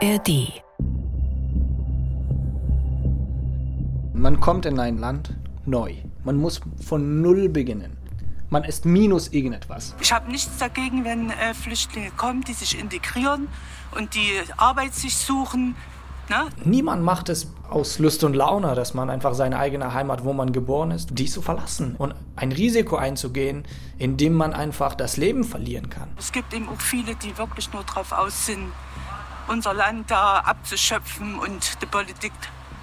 ARD. Man kommt in ein Land neu. Man muss von Null beginnen. Man ist minus irgendetwas. Ich habe nichts dagegen, wenn äh, Flüchtlinge kommen, die sich integrieren und die Arbeit sich suchen. Ne? Niemand macht es aus Lust und Laune, dass man einfach seine eigene Heimat, wo man geboren ist, die zu verlassen und ein Risiko einzugehen, indem man einfach das Leben verlieren kann. Es gibt eben auch viele, die wirklich nur darauf aus sind, unser Land da abzuschöpfen und die Politik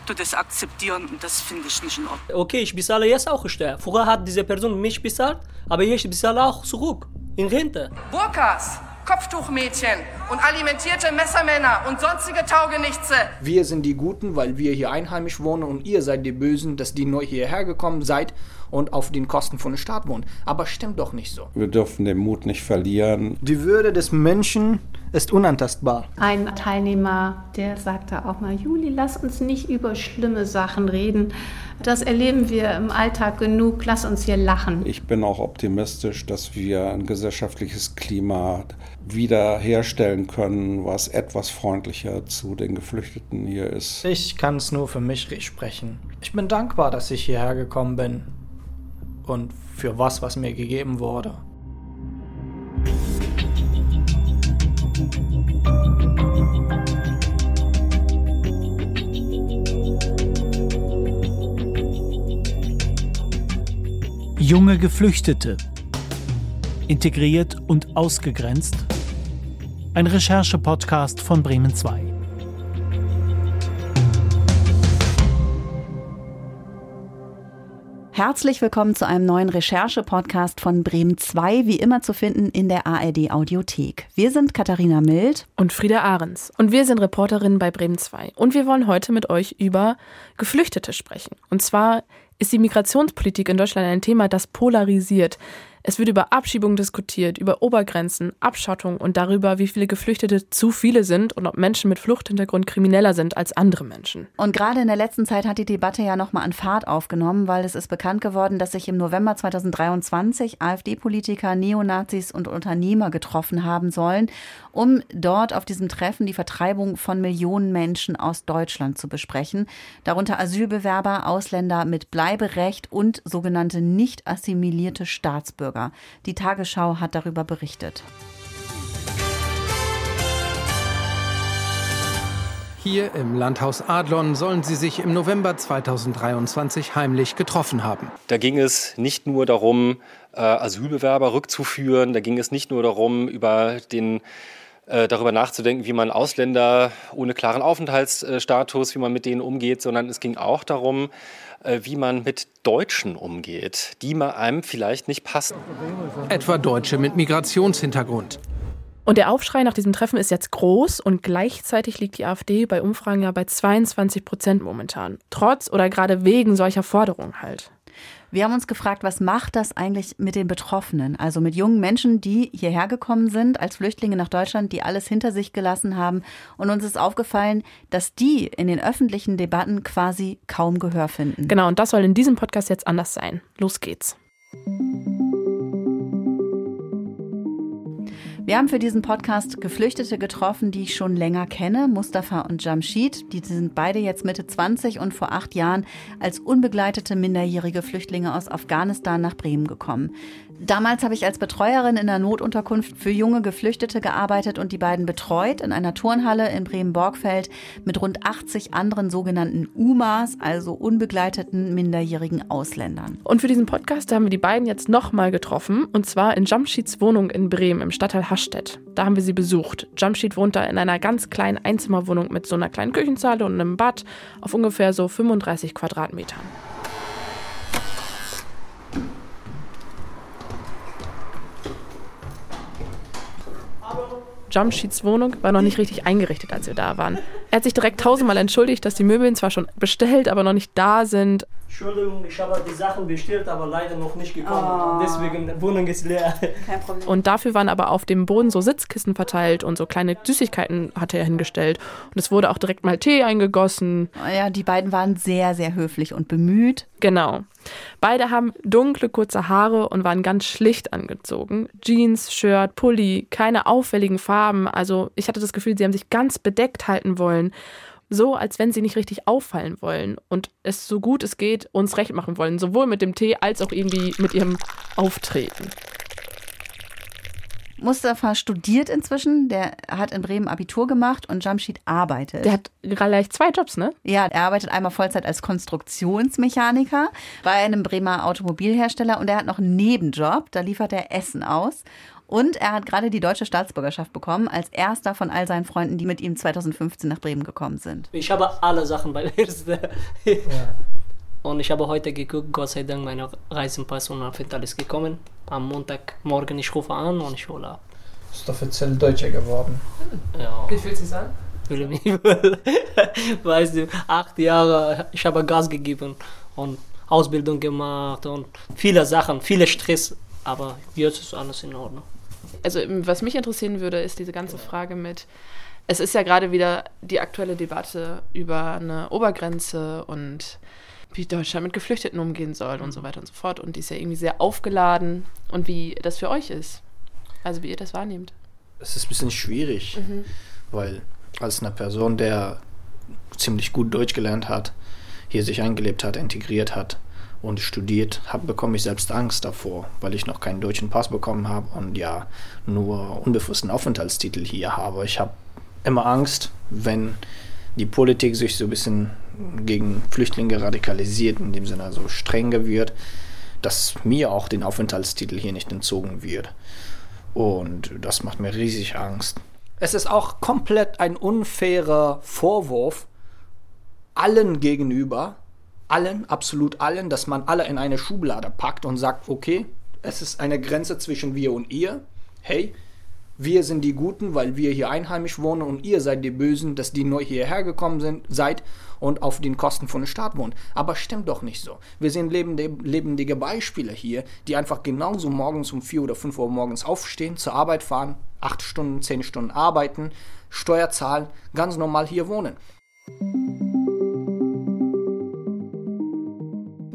tut das akzeptieren und das finde ich nicht in Ordnung. Okay, ich bezahle jetzt auch Steuer. Früher hat diese Person mich bezahlt, aber ich bezahle auch zurück. In Rente. Burkas, Kopftuchmädchen und alimentierte Messermänner und sonstige Taugenichtse. Wir sind die Guten, weil wir hier einheimisch wohnen und ihr seid die Bösen, dass die neu hierher gekommen seid und auf den Kosten von der Stadt wohnen. Aber stimmt doch nicht so. Wir dürfen den Mut nicht verlieren. Die Würde des Menschen ist unantastbar. Ein Teilnehmer, der sagte auch mal, Juli, lass uns nicht über schlimme Sachen reden. Das erleben wir im Alltag genug. Lass uns hier lachen. Ich bin auch optimistisch, dass wir ein gesellschaftliches Klima wiederherstellen können, was etwas freundlicher zu den Geflüchteten hier ist. Ich kann es nur für mich sprechen. Ich bin dankbar, dass ich hierher gekommen bin und für was, was mir gegeben wurde. Junge Geflüchtete. Integriert und ausgegrenzt. Ein Recherche-Podcast von Bremen 2. Herzlich willkommen zu einem neuen Recherche-Podcast von Bremen 2, wie immer zu finden in der ARD Audiothek. Wir sind Katharina Mild und Frieda Ahrens und wir sind Reporterinnen bei Bremen 2 und wir wollen heute mit euch über Geflüchtete sprechen. Und zwar ist die Migrationspolitik in Deutschland ein Thema, das polarisiert. Es wird über Abschiebung diskutiert, über Obergrenzen, Abschottung und darüber, wie viele Geflüchtete zu viele sind und ob Menschen mit Fluchthintergrund krimineller sind als andere Menschen. Und gerade in der letzten Zeit hat die Debatte ja nochmal an Fahrt aufgenommen, weil es ist bekannt geworden, dass sich im November 2023 AfD-Politiker, Neonazis und Unternehmer getroffen haben sollen, um dort auf diesem Treffen die Vertreibung von Millionen Menschen aus Deutschland zu besprechen, darunter Asylbewerber, Ausländer mit Bleiberecht und sogenannte nicht assimilierte Staatsbürger. Bürger. Die Tagesschau hat darüber berichtet. Hier im Landhaus Adlon sollen sie sich im November 2023 heimlich getroffen haben. Da ging es nicht nur darum, äh, Asylbewerber rückzuführen, da ging es nicht nur darum, über den darüber nachzudenken, wie man Ausländer ohne klaren Aufenthaltsstatus, wie man mit denen umgeht, sondern es ging auch darum, äh, wie man mit Deutschen umgeht, die man einem vielleicht nicht passen. Etwa Deutsche mit Migrationshintergrund. Und der Aufschrei nach diesem Treffen ist jetzt groß und gleichzeitig liegt die AfD bei Umfragen ja bei 22 Prozent momentan. Trotz oder gerade wegen solcher Forderungen halt. Wir haben uns gefragt, was macht das eigentlich mit den Betroffenen? Also mit jungen Menschen, die hierher gekommen sind als Flüchtlinge nach Deutschland, die alles hinter sich gelassen haben. Und uns ist aufgefallen, dass die in den öffentlichen Debatten quasi kaum Gehör finden. Genau, und das soll in diesem Podcast jetzt anders sein. Los geht's. Wir haben für diesen Podcast Geflüchtete getroffen, die ich schon länger kenne, Mustafa und Jamshid. Die sind beide jetzt Mitte 20 und vor acht Jahren als unbegleitete minderjährige Flüchtlinge aus Afghanistan nach Bremen gekommen. Damals habe ich als Betreuerin in der Notunterkunft für junge Geflüchtete gearbeitet und die beiden betreut in einer Turnhalle in Bremen-Borgfeld mit rund 80 anderen sogenannten UMAs, also unbegleiteten minderjährigen Ausländern. Und für diesen Podcast haben wir die beiden jetzt nochmal getroffen und zwar in Jamshids Wohnung in Bremen im Stadtteil Hastedt. Da haben wir sie besucht. Jamshid wohnt da in einer ganz kleinen Einzimmerwohnung mit so einer kleinen Küchenzeile und einem Bad auf ungefähr so 35 Quadratmetern. Jamshids Wohnung war noch nicht richtig eingerichtet, als wir da waren. Er hat sich direkt tausendmal entschuldigt, dass die Möbeln zwar schon bestellt, aber noch nicht da sind. Entschuldigung, ich habe die Sachen bestellt, aber leider noch nicht gekommen. Oh. Deswegen, die Wohnung ist leer. Kein Problem. Und dafür waren aber auf dem Boden so Sitzkissen verteilt und so kleine Süßigkeiten hatte er hingestellt. Und es wurde auch direkt mal Tee eingegossen. Oh ja, die beiden waren sehr, sehr höflich und bemüht. Genau. Beide haben dunkle, kurze Haare und waren ganz schlicht angezogen. Jeans, Shirt, Pulli, keine auffälligen Farben. Also ich hatte das Gefühl, sie haben sich ganz bedeckt halten wollen so, als wenn sie nicht richtig auffallen wollen und es so gut es geht uns recht machen wollen, sowohl mit dem Tee als auch irgendwie mit ihrem Auftreten. Mustafa studiert inzwischen, der hat in Bremen Abitur gemacht und Jamshid arbeitet. Der hat gleich zwei Jobs, ne? Ja, er arbeitet einmal Vollzeit als Konstruktionsmechaniker bei einem Bremer Automobilhersteller und er hat noch einen Nebenjob, da liefert er Essen aus. Und er hat gerade die deutsche Staatsbürgerschaft bekommen, als erster von all seinen Freunden, die mit ihm 2015 nach Bremen gekommen sind. Ich habe alle Sachen bei Erste. Ja. Und ich habe heute geguckt, Gott sei Dank, meine Reisenpass und Aufenthalt ist gekommen. Am Montagmorgen, ich rufe an und ich hole ab. Ist offiziell Deutscher geworden. Ja. Wie fühlt es sich an? Fühle mich Weißt du, acht Jahre, ich habe Gas gegeben und Ausbildung gemacht und viele Sachen, viele Stress, aber jetzt ist alles in Ordnung also was mich interessieren würde, ist diese ganze Frage mit, es ist ja gerade wieder die aktuelle Debatte über eine Obergrenze und wie Deutschland mit Geflüchteten umgehen soll und so weiter und so fort. Und die ist ja irgendwie sehr aufgeladen und wie das für euch ist. Also wie ihr das wahrnehmt. Es ist ein bisschen schwierig, mhm. weil als eine Person, der ziemlich gut Deutsch gelernt hat, hier sich eingelebt hat, integriert hat, und studiert habe, bekomme ich selbst Angst davor, weil ich noch keinen deutschen Pass bekommen habe und ja nur unbefristeten Aufenthaltstitel hier habe. Ich habe immer Angst, wenn die Politik sich so ein bisschen gegen Flüchtlinge radikalisiert, in dem Sinne also strenger wird, dass mir auch den Aufenthaltstitel hier nicht entzogen wird. Und das macht mir riesig Angst. Es ist auch komplett ein unfairer Vorwurf allen gegenüber, allen, absolut allen, dass man alle in eine Schublade packt und sagt, okay, es ist eine Grenze zwischen wir und ihr. Hey, wir sind die Guten, weil wir hier einheimisch wohnen und ihr seid die Bösen, dass die neu hierher gekommen sind, seid und auf den Kosten von der Stadt wohnt. Aber stimmt doch nicht so. Wir sehen lebende, lebendige Beispiele hier, die einfach genauso morgens um 4 oder 5 Uhr morgens aufstehen, zur Arbeit fahren, 8 Stunden, 10 Stunden arbeiten, Steuer zahlen, ganz normal hier wohnen.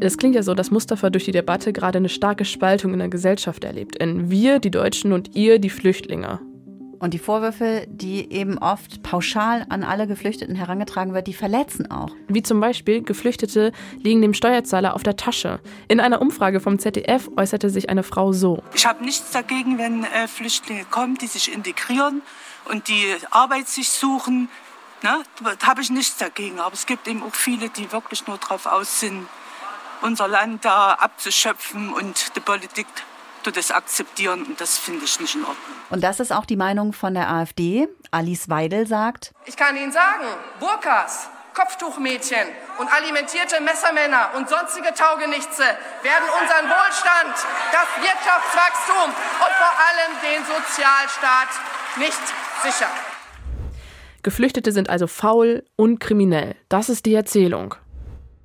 Es klingt ja so, dass Mustafa durch die Debatte gerade eine starke Spaltung in der Gesellschaft erlebt. In wir, die Deutschen, und ihr, die Flüchtlinge. Und die Vorwürfe, die eben oft pauschal an alle Geflüchteten herangetragen wird, die verletzen auch. Wie zum Beispiel, Geflüchtete liegen dem Steuerzahler auf der Tasche. In einer Umfrage vom ZDF äußerte sich eine Frau so. Ich habe nichts dagegen, wenn äh, Flüchtlinge kommen, die sich integrieren und die Arbeit sich suchen. Ne? Da habe ich nichts dagegen. Aber es gibt eben auch viele, die wirklich nur darauf aus sind, unser Land da abzuschöpfen und die Politik tut das akzeptieren und das finde ich nicht in Ordnung. Und das ist auch die Meinung von der AfD. Alice Weidel sagt, ich kann Ihnen sagen, Burkas, Kopftuchmädchen und alimentierte Messermänner und sonstige Taugenichtse werden unseren Wohlstand, das Wirtschaftswachstum und vor allem den Sozialstaat nicht sichern. Geflüchtete sind also faul und kriminell. Das ist die Erzählung.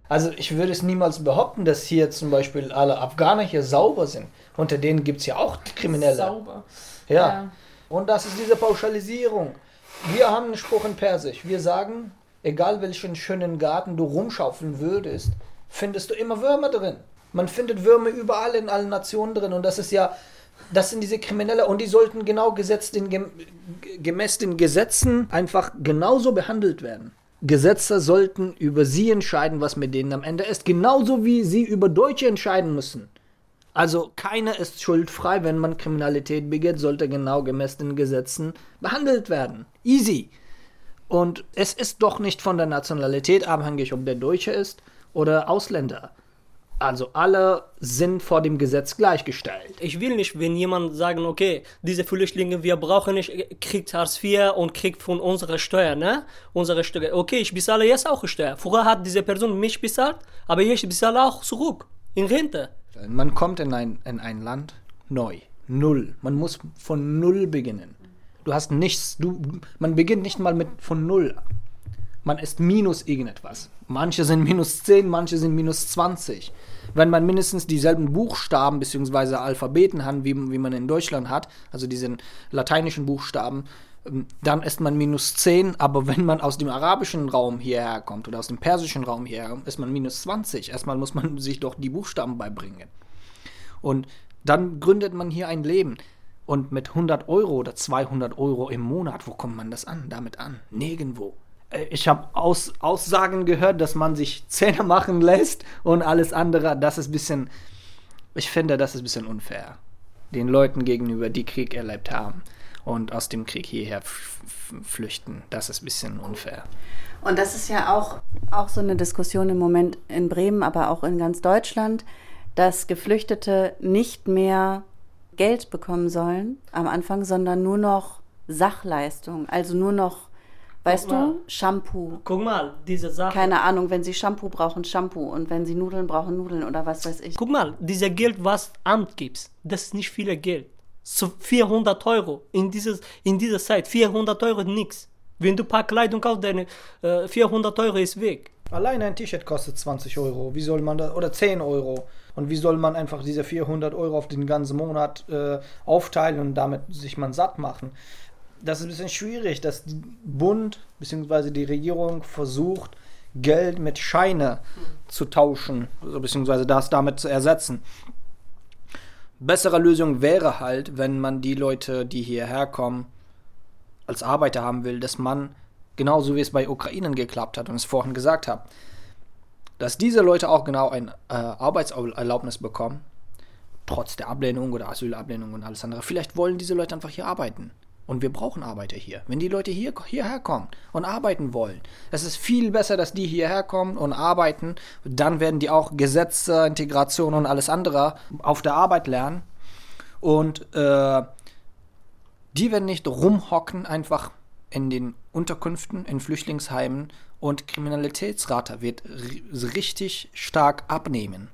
Also ich würde es niemals behaupten, dass hier zum Beispiel alle Afghaner hier sauber sind. Unter denen gibt es ja auch Kriminelle. Sauber. Ja. ja. Und das ist diese Pauschalisierung. Wir haben einen Spruch in Persisch. Wir sagen, egal welchen schönen Garten du rumschaufeln würdest, findest du immer Würmer drin. Man findet Würmer überall in allen Nationen drin. Und das ist ja, das sind diese Kriminelle und die sollten genau gesetzt in, gemäß den Gesetzen einfach genauso behandelt werden. Gesetze sollten über sie entscheiden, was mit denen am Ende ist, genauso wie sie über Deutsche entscheiden müssen. Also keiner ist schuldfrei, wenn man Kriminalität begeht, sollte genau gemäß den Gesetzen behandelt werden. Easy. Und es ist doch nicht von der Nationalität abhängig, ob der Deutsche ist oder Ausländer. Also alle sind vor dem Gesetz gleichgestellt. Ich will nicht, wenn jemand sagen, okay, diese Flüchtlinge, wir brauchen nicht, kriegt Hartz IV und kriegt von unserer Steuer, ne? Unsere Steuer. Okay, ich bezahle jetzt auch Steuer. Vorher hat diese Person mich bezahlt, aber ich bezahle auch zurück. In Rente. Man kommt in ein, in ein Land neu. Null. Man muss von Null beginnen. Du hast nichts. Du, man beginnt nicht mal mit von Null. Man ist minus irgendetwas. Manche sind minus 10, manche sind minus 20. Wenn man mindestens dieselben Buchstaben bzw. Alphabeten hat, wie, wie man in Deutschland hat, also diesen lateinischen Buchstaben, ähm, dann ist man minus 10, aber wenn man aus dem arabischen Raum hierher kommt oder aus dem persischen Raum hierher, ist man minus 20. Erstmal muss man sich doch die Buchstaben beibringen. Und dann gründet man hier ein Leben. Und mit 100 Euro oder 200 Euro im Monat, wo kommt man das an, damit an? Nirgendwo. Äh, ich habe Aus, Aussagen gehört, dass man sich Zähne machen lässt und alles andere. Das ist ein bisschen, ich finde, das ist ein bisschen unfair. Den Leuten gegenüber, die Krieg erlebt haben und aus dem Krieg hierher flüchten. Das ist ein bisschen unfair. Und das ist ja auch, auch so eine Diskussion im Moment in Bremen, aber auch in ganz Deutschland, dass Geflüchtete nicht mehr Geld bekommen sollen am Anfang, sondern nur noch Sachleistung, also nur noch Weißt du, Shampoo. Guck mal, diese Sache. Keine Ahnung, wenn sie Shampoo brauchen, Shampoo. Und wenn sie Nudeln brauchen, Nudeln oder was weiß ich. Guck mal, diese Geld, was Amt gibt, das ist nicht viel Geld. So 400 Euro in, dieses, in dieser Zeit. 400 Euro nichts. Wenn du ein paar Kleidung kaufst, deine äh, 400 Euro ist weg. Allein ein T-Shirt kostet 20 Euro. Wie soll man das, oder 10 Euro. Und wie soll man einfach diese 400 Euro auf den ganzen Monat äh, aufteilen und damit sich man satt machen? Das ist ein bisschen schwierig, dass der Bund bzw. die Regierung versucht, Geld mit Scheine zu tauschen, also, beziehungsweise das damit zu ersetzen. Bessere Lösung wäre halt, wenn man die Leute, die hierher kommen, als Arbeiter haben will, dass man, genauso wie es bei Ukrainen geklappt hat und es vorhin gesagt habe, dass diese Leute auch genau ein äh, Arbeitserlaubnis bekommen, trotz der Ablehnung oder Asylablehnung und alles andere. Vielleicht wollen diese Leute einfach hier arbeiten. Und wir brauchen Arbeiter hier. Wenn die Leute hier, hierher kommen und arbeiten wollen, es ist viel besser, dass die hierher kommen und arbeiten. Dann werden die auch Gesetze, Integration und alles andere auf der Arbeit lernen. Und äh, die werden nicht rumhocken einfach in den Unterkünften, in Flüchtlingsheimen und Kriminalitätsrate wird richtig stark abnehmen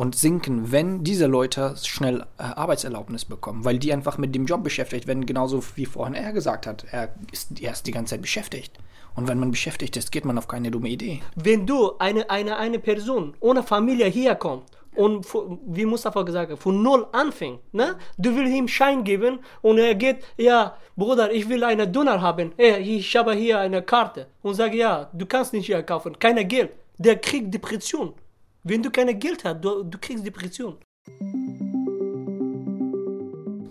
und sinken, wenn diese Leute schnell äh, Arbeitserlaubnis bekommen, weil die einfach mit dem Job beschäftigt werden, genauso wie vorhin er gesagt hat. Er ist, er ist die ganze Zeit beschäftigt. Und wenn man beschäftigt ist, geht man auf keine dumme Idee. Wenn du eine, eine, eine Person ohne Familie hier kommt und wie Mustafa gesagt hat, von null anfängt, ne? Du willst ihm Schein geben und er geht, ja, Bruder, ich will eine Donner haben. Hey, ich habe hier eine Karte und sage, ja, du kannst nicht hier kaufen, keine Geld. Der kriegt Depression. Wenn du kein Geld hast, du, du kriegst Depression.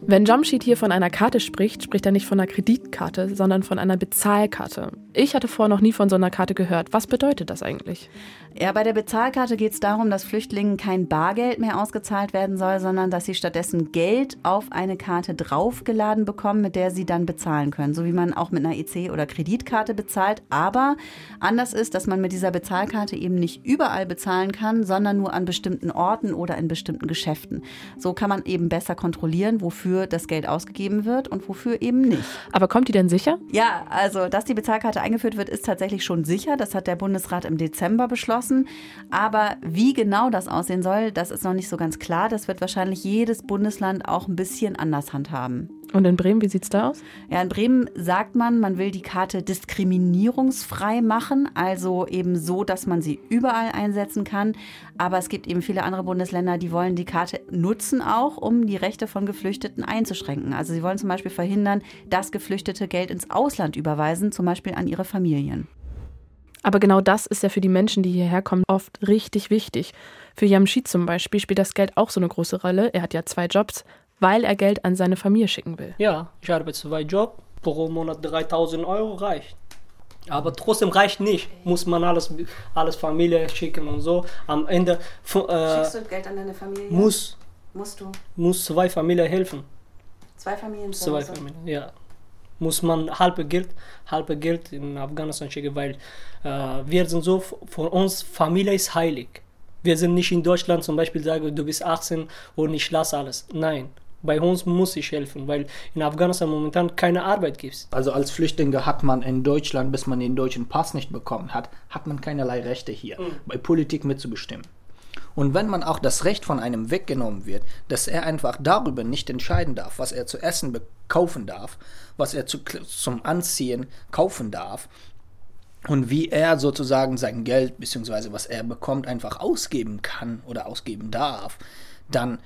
Wenn Jamshid hier von einer Karte spricht, spricht er nicht von einer Kreditkarte, sondern von einer Bezahlkarte. Ich hatte vorher noch nie von so einer Karte gehört. Was bedeutet das eigentlich? Ja, bei der Bezahlkarte geht es darum, dass Flüchtlingen kein Bargeld mehr ausgezahlt werden soll, sondern dass sie stattdessen Geld auf eine Karte draufgeladen bekommen, mit der sie dann bezahlen können. So wie man auch mit einer EC- oder Kreditkarte bezahlt. Aber anders ist, dass man mit dieser Bezahlkarte eben nicht überall bezahlen kann, sondern nur an bestimmten Orten oder in bestimmten Geschäften. So kann man eben besser kontrollieren, wofür das Geld ausgegeben wird und wofür eben nicht. Aber kommt die denn sicher? Ja, also dass die Bezahlkarte eingeführt wird, ist tatsächlich schon sicher. Das hat der Bundesrat im Dezember beschlossen beschlossen. Aber wie genau das aussehen soll, das ist noch nicht so ganz klar. Das wird wahrscheinlich jedes Bundesland auch ein bisschen anders handhaben. Und in Bremen, wie sieht es da aus? Ja, in Bremen sagt man, man will die Karte diskriminierungsfrei machen, also eben so, dass man sie überall einsetzen kann. Aber es gibt eben viele andere Bundesländer, die wollen die Karte nutzen auch, um die Rechte von Geflüchteten einzuschränken. Also sie wollen zum Beispiel verhindern, dass Geflüchtete Geld ins Ausland überweisen, zum Beispiel an ihre Familien. Aber genau das ist ja für die Menschen, die hierher kommen, oft richtig wichtig. Für Yamshid zum Beispiel spielt das Geld auch so eine große Rolle. Er hat ja zwei Jobs, weil er Geld an seine Familie schicken will. Ja, ich habe zwei Jobs. Pro Monat 3000 Euro reicht. Aber trotzdem reicht nicht. Muss man alles, alles Familie schicken und so. Am Ende. Äh, Schickst du Geld an deine Familie? Muss. Musst du? Muss zwei Familien helfen. Zwei Familien? Zwei Familien, ja muss man halbe Geld, halbe Geld in Afghanistan schicken, weil äh, wir sind so, von uns Familie ist heilig. Wir sind nicht in Deutschland zum Beispiel sagen, du bist 18 und ich lasse alles. Nein, bei uns muss ich helfen, weil in Afghanistan momentan keine Arbeit gibt. Also als Flüchtlinge hat man in Deutschland, bis man den deutschen Pass nicht bekommen hat, hat man keinerlei Rechte hier, mhm. bei Politik mitzubestimmen. Und wenn man auch das Recht von einem weggenommen wird, dass er einfach darüber nicht entscheiden darf, was er zu essen kaufen darf, was er zu, zum Anziehen kaufen darf, und wie er sozusagen sein Geld bzw. was er bekommt einfach ausgeben kann oder ausgeben darf, dann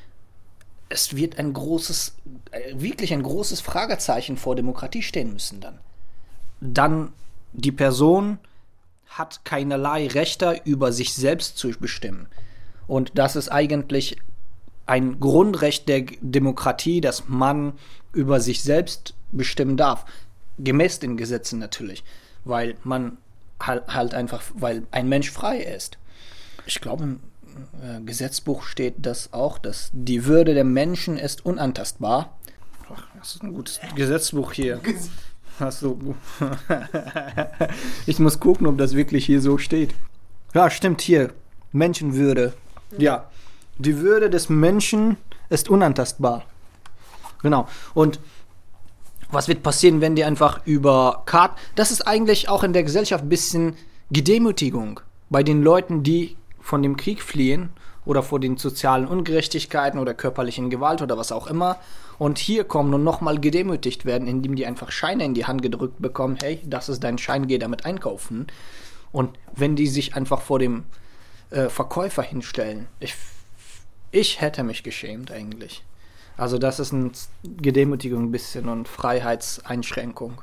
es wird ein großes, äh, wirklich ein großes Fragezeichen vor Demokratie stehen müssen dann. Dann die Person hat keinerlei Rechte über sich selbst zu bestimmen. Und das ist eigentlich ein Grundrecht der Demokratie, dass man über sich selbst bestimmen darf. Gemäß den Gesetzen natürlich. Weil man halt, halt einfach, weil ein Mensch frei ist. Ich glaube, äh, Gesetzbuch steht das auch, dass die Würde der Menschen ist unantastbar. Ach, das ist ein gutes Gesetzbuch hier. Hast du. ich muss gucken, ob das wirklich hier so steht. Ja, stimmt hier. Menschenwürde. Ja. Die Würde des Menschen ist unantastbar. Genau. Und was wird passieren, wenn die einfach über Karten. Das ist eigentlich auch in der Gesellschaft ein bisschen Gedemütigung bei den Leuten, die von dem Krieg fliehen oder vor den sozialen Ungerechtigkeiten oder körperlichen Gewalt oder was auch immer und hier kommen und nochmal gedemütigt werden, indem die einfach Scheine in die Hand gedrückt bekommen, hey, das ist dein Schein, geh damit einkaufen. Und wenn die sich einfach vor dem äh, Verkäufer hinstellen, ich, ich hätte mich geschämt eigentlich. Also das ist eine Gedemütigung ein bisschen und Freiheitseinschränkung.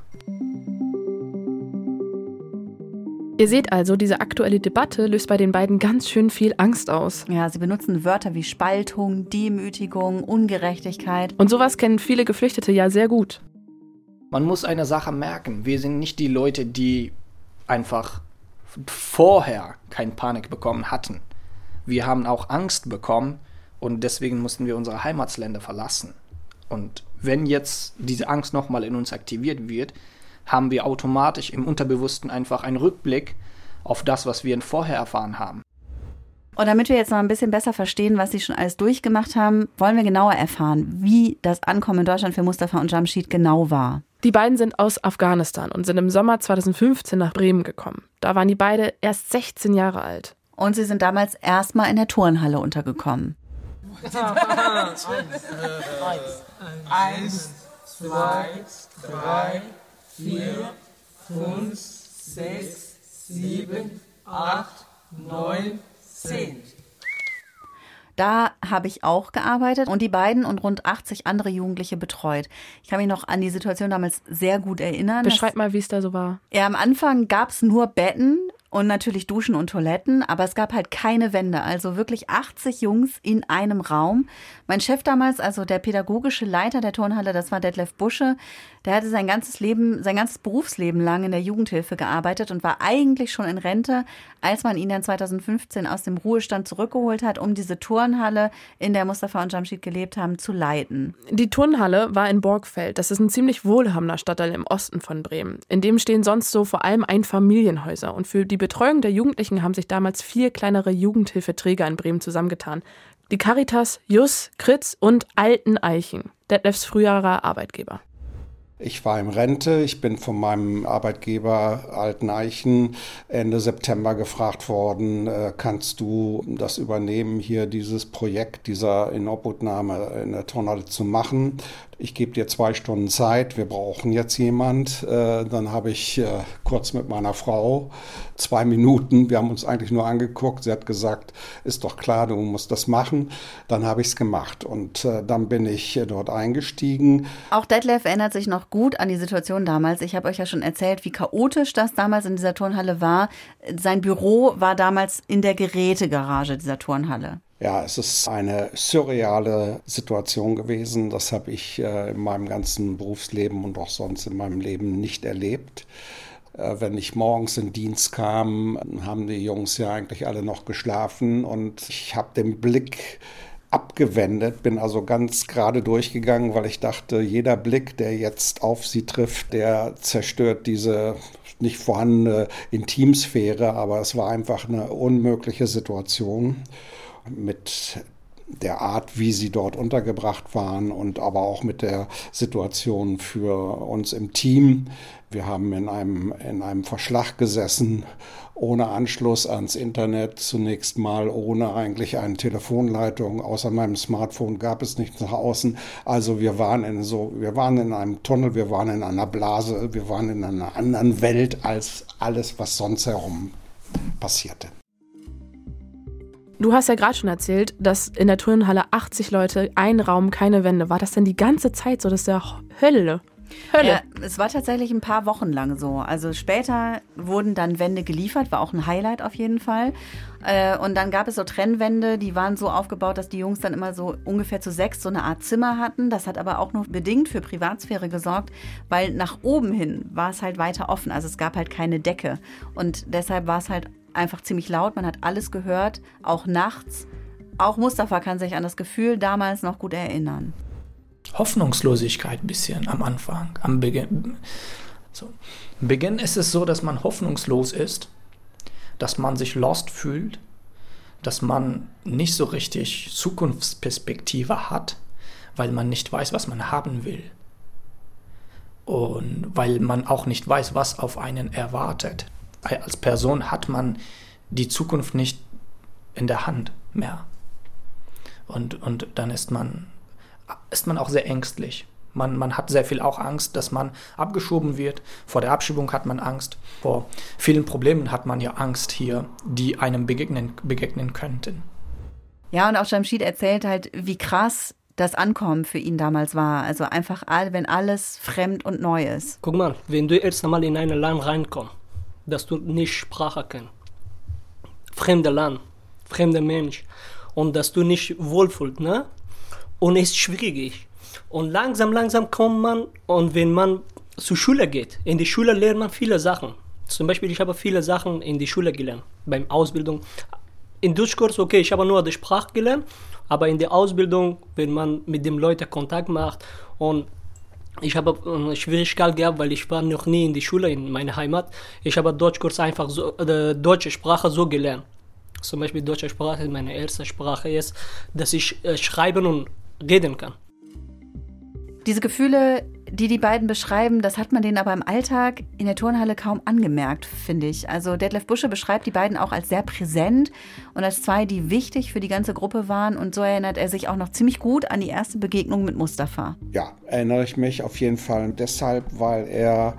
Ihr seht also, diese aktuelle Debatte löst bei den beiden ganz schön viel Angst aus. Ja, sie benutzen Wörter wie Spaltung, Demütigung, Ungerechtigkeit. Und sowas kennen viele Geflüchtete ja sehr gut. Man muss eine Sache merken. Wir sind nicht die Leute, die einfach vorher keine Panik bekommen hatten. Wir haben auch Angst bekommen und deswegen mussten wir unsere Heimatsländer verlassen. Und wenn jetzt diese Angst nochmal in uns aktiviert wird, haben wir automatisch im Unterbewussten einfach einen Rückblick auf das, was wir vorher erfahren haben. Und damit wir jetzt noch ein bisschen besser verstehen, was Sie schon alles durchgemacht haben, wollen wir genauer erfahren, wie das Ankommen in Deutschland für Mustafa und Jamshid genau war. Die beiden sind aus Afghanistan und sind im Sommer 2015 nach Bremen gekommen. Da waren die beide erst 16 Jahre alt. Und sie sind damals erstmal in der Turnhalle untergekommen. eins, eins, zwei, drei, vier, fünf, sechs, sieben, acht, neun, zehn. Da habe ich auch gearbeitet und die beiden und rund 80 andere Jugendliche betreut. Ich kann mich noch an die Situation damals sehr gut erinnern. Beschreib mal, wie es da so war. Ja, am Anfang gab es nur Betten und natürlich Duschen und Toiletten, aber es gab halt keine Wände. Also wirklich 80 Jungs in einem Raum. Mein Chef damals, also der pädagogische Leiter der Turnhalle, das war Detlef Busche, der hatte sein ganzes Leben, sein ganzes Berufsleben lang in der Jugendhilfe gearbeitet und war eigentlich schon in Rente, als man ihn dann 2015 aus dem Ruhestand zurückgeholt hat, um diese Turnhalle, in der Mustafa und Jamshid gelebt haben, zu leiten. Die Turnhalle war in Borgfeld. Das ist ein ziemlich wohlhabender Stadtteil im Osten von Bremen. In dem stehen sonst so vor allem Einfamilienhäuser und für die Betreuung der Jugendlichen haben sich damals vier kleinere Jugendhilfeträger in Bremen zusammengetan. Die Caritas, Jus, Kritz und Alten Eichen, Detlefs früherer Arbeitgeber. Ich war in Rente. Ich bin von meinem Arbeitgeber Alten Eichen Ende September gefragt worden, äh, kannst du das übernehmen, hier dieses Projekt dieser Inobhutnahme in der Turnhalle zu machen? Ich gebe dir zwei Stunden Zeit, wir brauchen jetzt jemand. Äh, dann habe ich äh, kurz mit meiner Frau zwei Minuten, wir haben uns eigentlich nur angeguckt, sie hat gesagt, ist doch klar, du musst das machen. Dann habe ich es gemacht und äh, dann bin ich dort eingestiegen. Auch Detlef erinnert sich noch gut an die Situation damals. Ich habe euch ja schon erzählt, wie chaotisch das damals in dieser Turnhalle war. Sein Büro war damals in der Gerätegarage dieser Turnhalle. Ja, es ist eine surreale Situation gewesen. Das habe ich äh, in meinem ganzen Berufsleben und auch sonst in meinem Leben nicht erlebt. Äh, wenn ich morgens in Dienst kam, haben die Jungs ja eigentlich alle noch geschlafen und ich habe den Blick abgewendet, bin also ganz gerade durchgegangen, weil ich dachte, jeder Blick, der jetzt auf sie trifft, der zerstört diese nicht vorhandene Intimsphäre, aber es war einfach eine unmögliche Situation mit der Art, wie sie dort untergebracht waren und aber auch mit der Situation für uns im Team. Wir haben in einem, in einem Verschlag gesessen, ohne Anschluss ans Internet, zunächst mal ohne eigentlich eine Telefonleitung. Außer meinem Smartphone gab es nichts nach außen. Also wir waren in so, wir waren in einem Tunnel, wir waren in einer Blase, wir waren in einer anderen Welt als alles, was sonst herum passierte. Du hast ja gerade schon erzählt, dass in der Turnhalle 80 Leute, ein Raum, keine Wände. War das denn die ganze Zeit so? Das ist ja Hölle. Hölle. Ja, es war tatsächlich ein paar Wochen lang so. Also später wurden dann Wände geliefert, war auch ein Highlight auf jeden Fall. Äh, und dann gab es so Trennwände, die waren so aufgebaut, dass die Jungs dann immer so ungefähr zu sechs so eine Art Zimmer hatten. Das hat aber auch nur bedingt für Privatsphäre gesorgt, weil nach oben hin war es halt weiter offen. Also es gab halt keine Decke. Und deshalb war es halt einfach ziemlich laut. Man hat alles gehört, auch nachts. Auch Mustafa kann sich an das Gefühl damals noch gut erinnern. Hoffnungslosigkeit ein bisschen am Anfang, am Beginn. So. Im Beginn ist es so, dass man hoffnungslos ist, dass man sich lost fühlt, dass man nicht so richtig Zukunftsperspektive hat, weil man nicht weiß, was man haben will. Und weil man auch nicht weiß, was auf einen erwartet als Person hat man die Zukunft nicht in der Hand mehr. Und, und dann ist man, ist man auch sehr ängstlich. Man, man hat sehr viel auch Angst, dass man abgeschoben wird. Vor der Abschiebung hat man Angst. Vor vielen Problemen hat man ja Angst hier, die einem begegnen, begegnen könnten. Ja, und auch Jamshid erzählt halt, wie krass das Ankommen für ihn damals war. Also einfach, all, wenn alles fremd und neu ist. Guck mal, wenn du erst einmal in ein Land reinkommst, dass du nicht Sprache kennst. Fremde Land, fremder Mensch. Und dass du nicht wohlfühlst, ne? Und es ist schwierig. Und langsam, langsam kommt man und wenn man zur Schule geht, in die Schule lernt man viele Sachen. Zum Beispiel, ich habe viele Sachen in die Schule gelernt, beim Ausbildung. In Deutschkurs, okay, ich habe nur die Sprache gelernt, aber in der Ausbildung, wenn man mit den Leuten Kontakt macht und ich habe eine Schwierigkeit gehabt, weil ich war noch nie in die Schule in meiner Heimat. Ich habe Deutschkurs einfach so, äh, deutsche Sprache so gelernt. Zum Beispiel deutsche Sprache, meine erste Sprache ist, dass ich äh, schreiben und reden kann. Diese Gefühle, die die beiden beschreiben, das hat man denen aber im Alltag in der Turnhalle kaum angemerkt, finde ich. Also Detlef Busche beschreibt die beiden auch als sehr präsent und als zwei, die wichtig für die ganze Gruppe waren. Und so erinnert er sich auch noch ziemlich gut an die erste Begegnung mit Mustafa. Ja, erinnere ich mich auf jeden Fall deshalb, weil er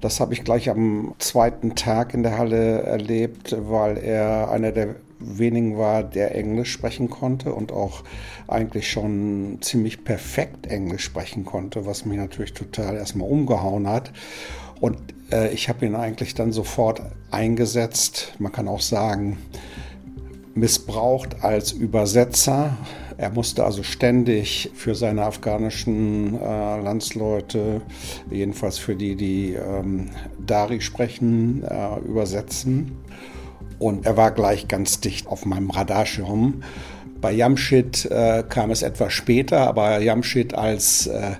das habe ich gleich am zweiten Tag in der Halle erlebt, weil er einer der wenigen war, der Englisch sprechen konnte und auch eigentlich schon ziemlich perfekt Englisch sprechen konnte, was mich natürlich total erstmal umgehauen hat. Und äh, ich habe ihn eigentlich dann sofort eingesetzt, man kann auch sagen, missbraucht als Übersetzer. Er musste also ständig für seine afghanischen äh, Landsleute, jedenfalls für die, die ähm, Dari sprechen, äh, übersetzen. Und er war gleich ganz dicht auf meinem Radarschirm. Bei Jamshid äh, kam es etwas später, aber Jamshid als, äh,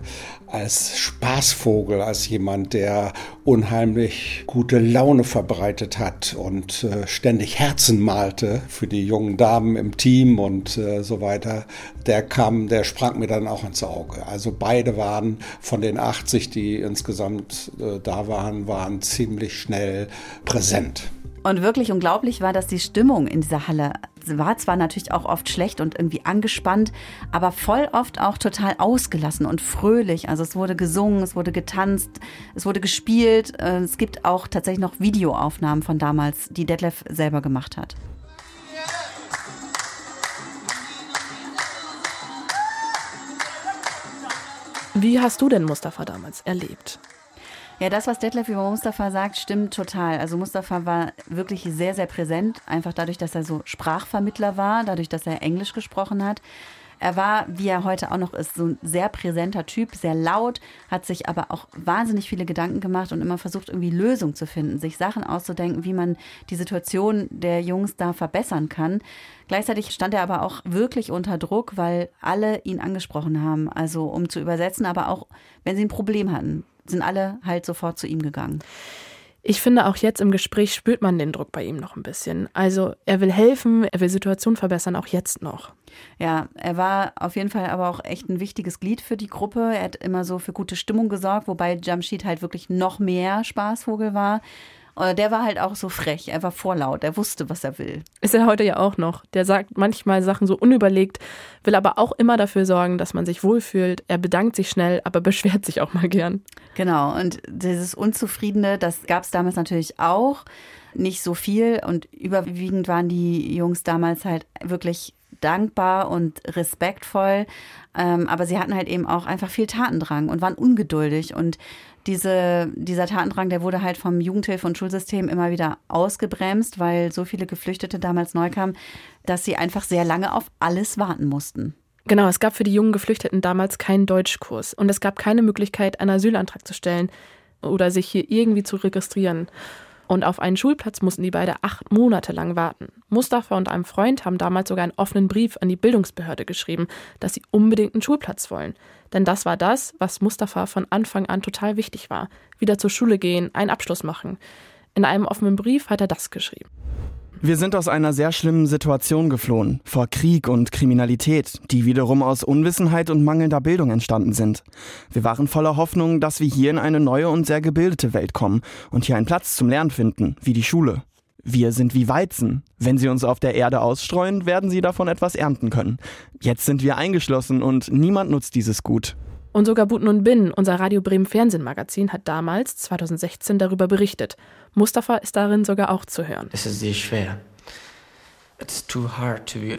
als Spaßvogel, als jemand, der unheimlich gute Laune verbreitet hat und äh, ständig Herzen malte für die jungen Damen im Team und äh, so weiter, der kam, der sprang mir dann auch ins Auge. Also beide waren von den 80, die insgesamt äh, da waren, waren ziemlich schnell präsent. Und wirklich unglaublich war, dass die Stimmung in dieser Halle war zwar natürlich auch oft schlecht und irgendwie angespannt, aber voll oft auch total ausgelassen und fröhlich. Also es wurde gesungen, es wurde getanzt, es wurde gespielt. Äh, es gibt auch tatsächlich noch Videoaufnahmen von damals, die Detlef selber gemacht hat. Wie hast du denn Mustafa damals erlebt? Ja, das, was Detlef über Mustafa sagt, stimmt total. Also Mustafa war wirklich sehr, sehr präsent, einfach dadurch, dass er so Sprachvermittler war, dadurch, dass er Englisch gesprochen hat. Er war, wie er heute auch noch ist, so ein sehr präsenter Typ, sehr laut, hat sich aber auch wahnsinnig viele Gedanken gemacht und immer versucht, irgendwie Lösungen zu finden, sich Sachen auszudenken, wie man die Situation der Jungs da verbessern kann. Gleichzeitig stand er aber auch wirklich unter Druck, weil alle ihn angesprochen haben, also um zu übersetzen, aber auch wenn sie ein Problem hatten sind alle halt sofort zu ihm gegangen. Ich finde, auch jetzt im Gespräch spürt man den Druck bei ihm noch ein bisschen. Also er will helfen, er will Situation verbessern, auch jetzt noch. Ja, er war auf jeden Fall aber auch echt ein wichtiges Glied für die Gruppe. Er hat immer so für gute Stimmung gesorgt, wobei Jamshid halt wirklich noch mehr Spaßvogel war. Der war halt auch so frech, er war vorlaut, er wusste, was er will. Ist er heute ja auch noch. Der sagt manchmal Sachen so unüberlegt, will aber auch immer dafür sorgen, dass man sich wohlfühlt. Er bedankt sich schnell, aber beschwert sich auch mal gern. Genau, und dieses Unzufriedene, das gab es damals natürlich auch. Nicht so viel und überwiegend waren die Jungs damals halt wirklich dankbar und respektvoll. Ähm, aber sie hatten halt eben auch einfach viel Tatendrang und waren ungeduldig. Und diese, dieser Tatendrang, der wurde halt vom Jugendhilfe- und Schulsystem immer wieder ausgebremst, weil so viele Geflüchtete damals neu kamen, dass sie einfach sehr lange auf alles warten mussten. Genau, es gab für die jungen Geflüchteten damals keinen Deutschkurs und es gab keine Möglichkeit, einen Asylantrag zu stellen oder sich hier irgendwie zu registrieren. Und auf einen Schulplatz mussten die beide acht Monate lang warten. Mustafa und einem Freund haben damals sogar einen offenen Brief an die Bildungsbehörde geschrieben, dass sie unbedingt einen Schulplatz wollen. Denn das war das, was Mustafa von Anfang an total wichtig war. Wieder zur Schule gehen, einen Abschluss machen. In einem offenen Brief hat er das geschrieben. Wir sind aus einer sehr schlimmen Situation geflohen, vor Krieg und Kriminalität, die wiederum aus Unwissenheit und mangelnder Bildung entstanden sind. Wir waren voller Hoffnung, dass wir hier in eine neue und sehr gebildete Welt kommen und hier einen Platz zum Lernen finden, wie die Schule. Wir sind wie Weizen. Wenn sie uns auf der Erde ausstreuen, werden sie davon etwas ernten können. Jetzt sind wir eingeschlossen und niemand nutzt dieses Gut. Und sogar Buten und Bin, unser Radio Bremen Fernsehmagazin, hat damals, 2016, darüber berichtet. Mustafa ist darin sogar auch zu hören. Es ist sehr schwer. It's too hard to be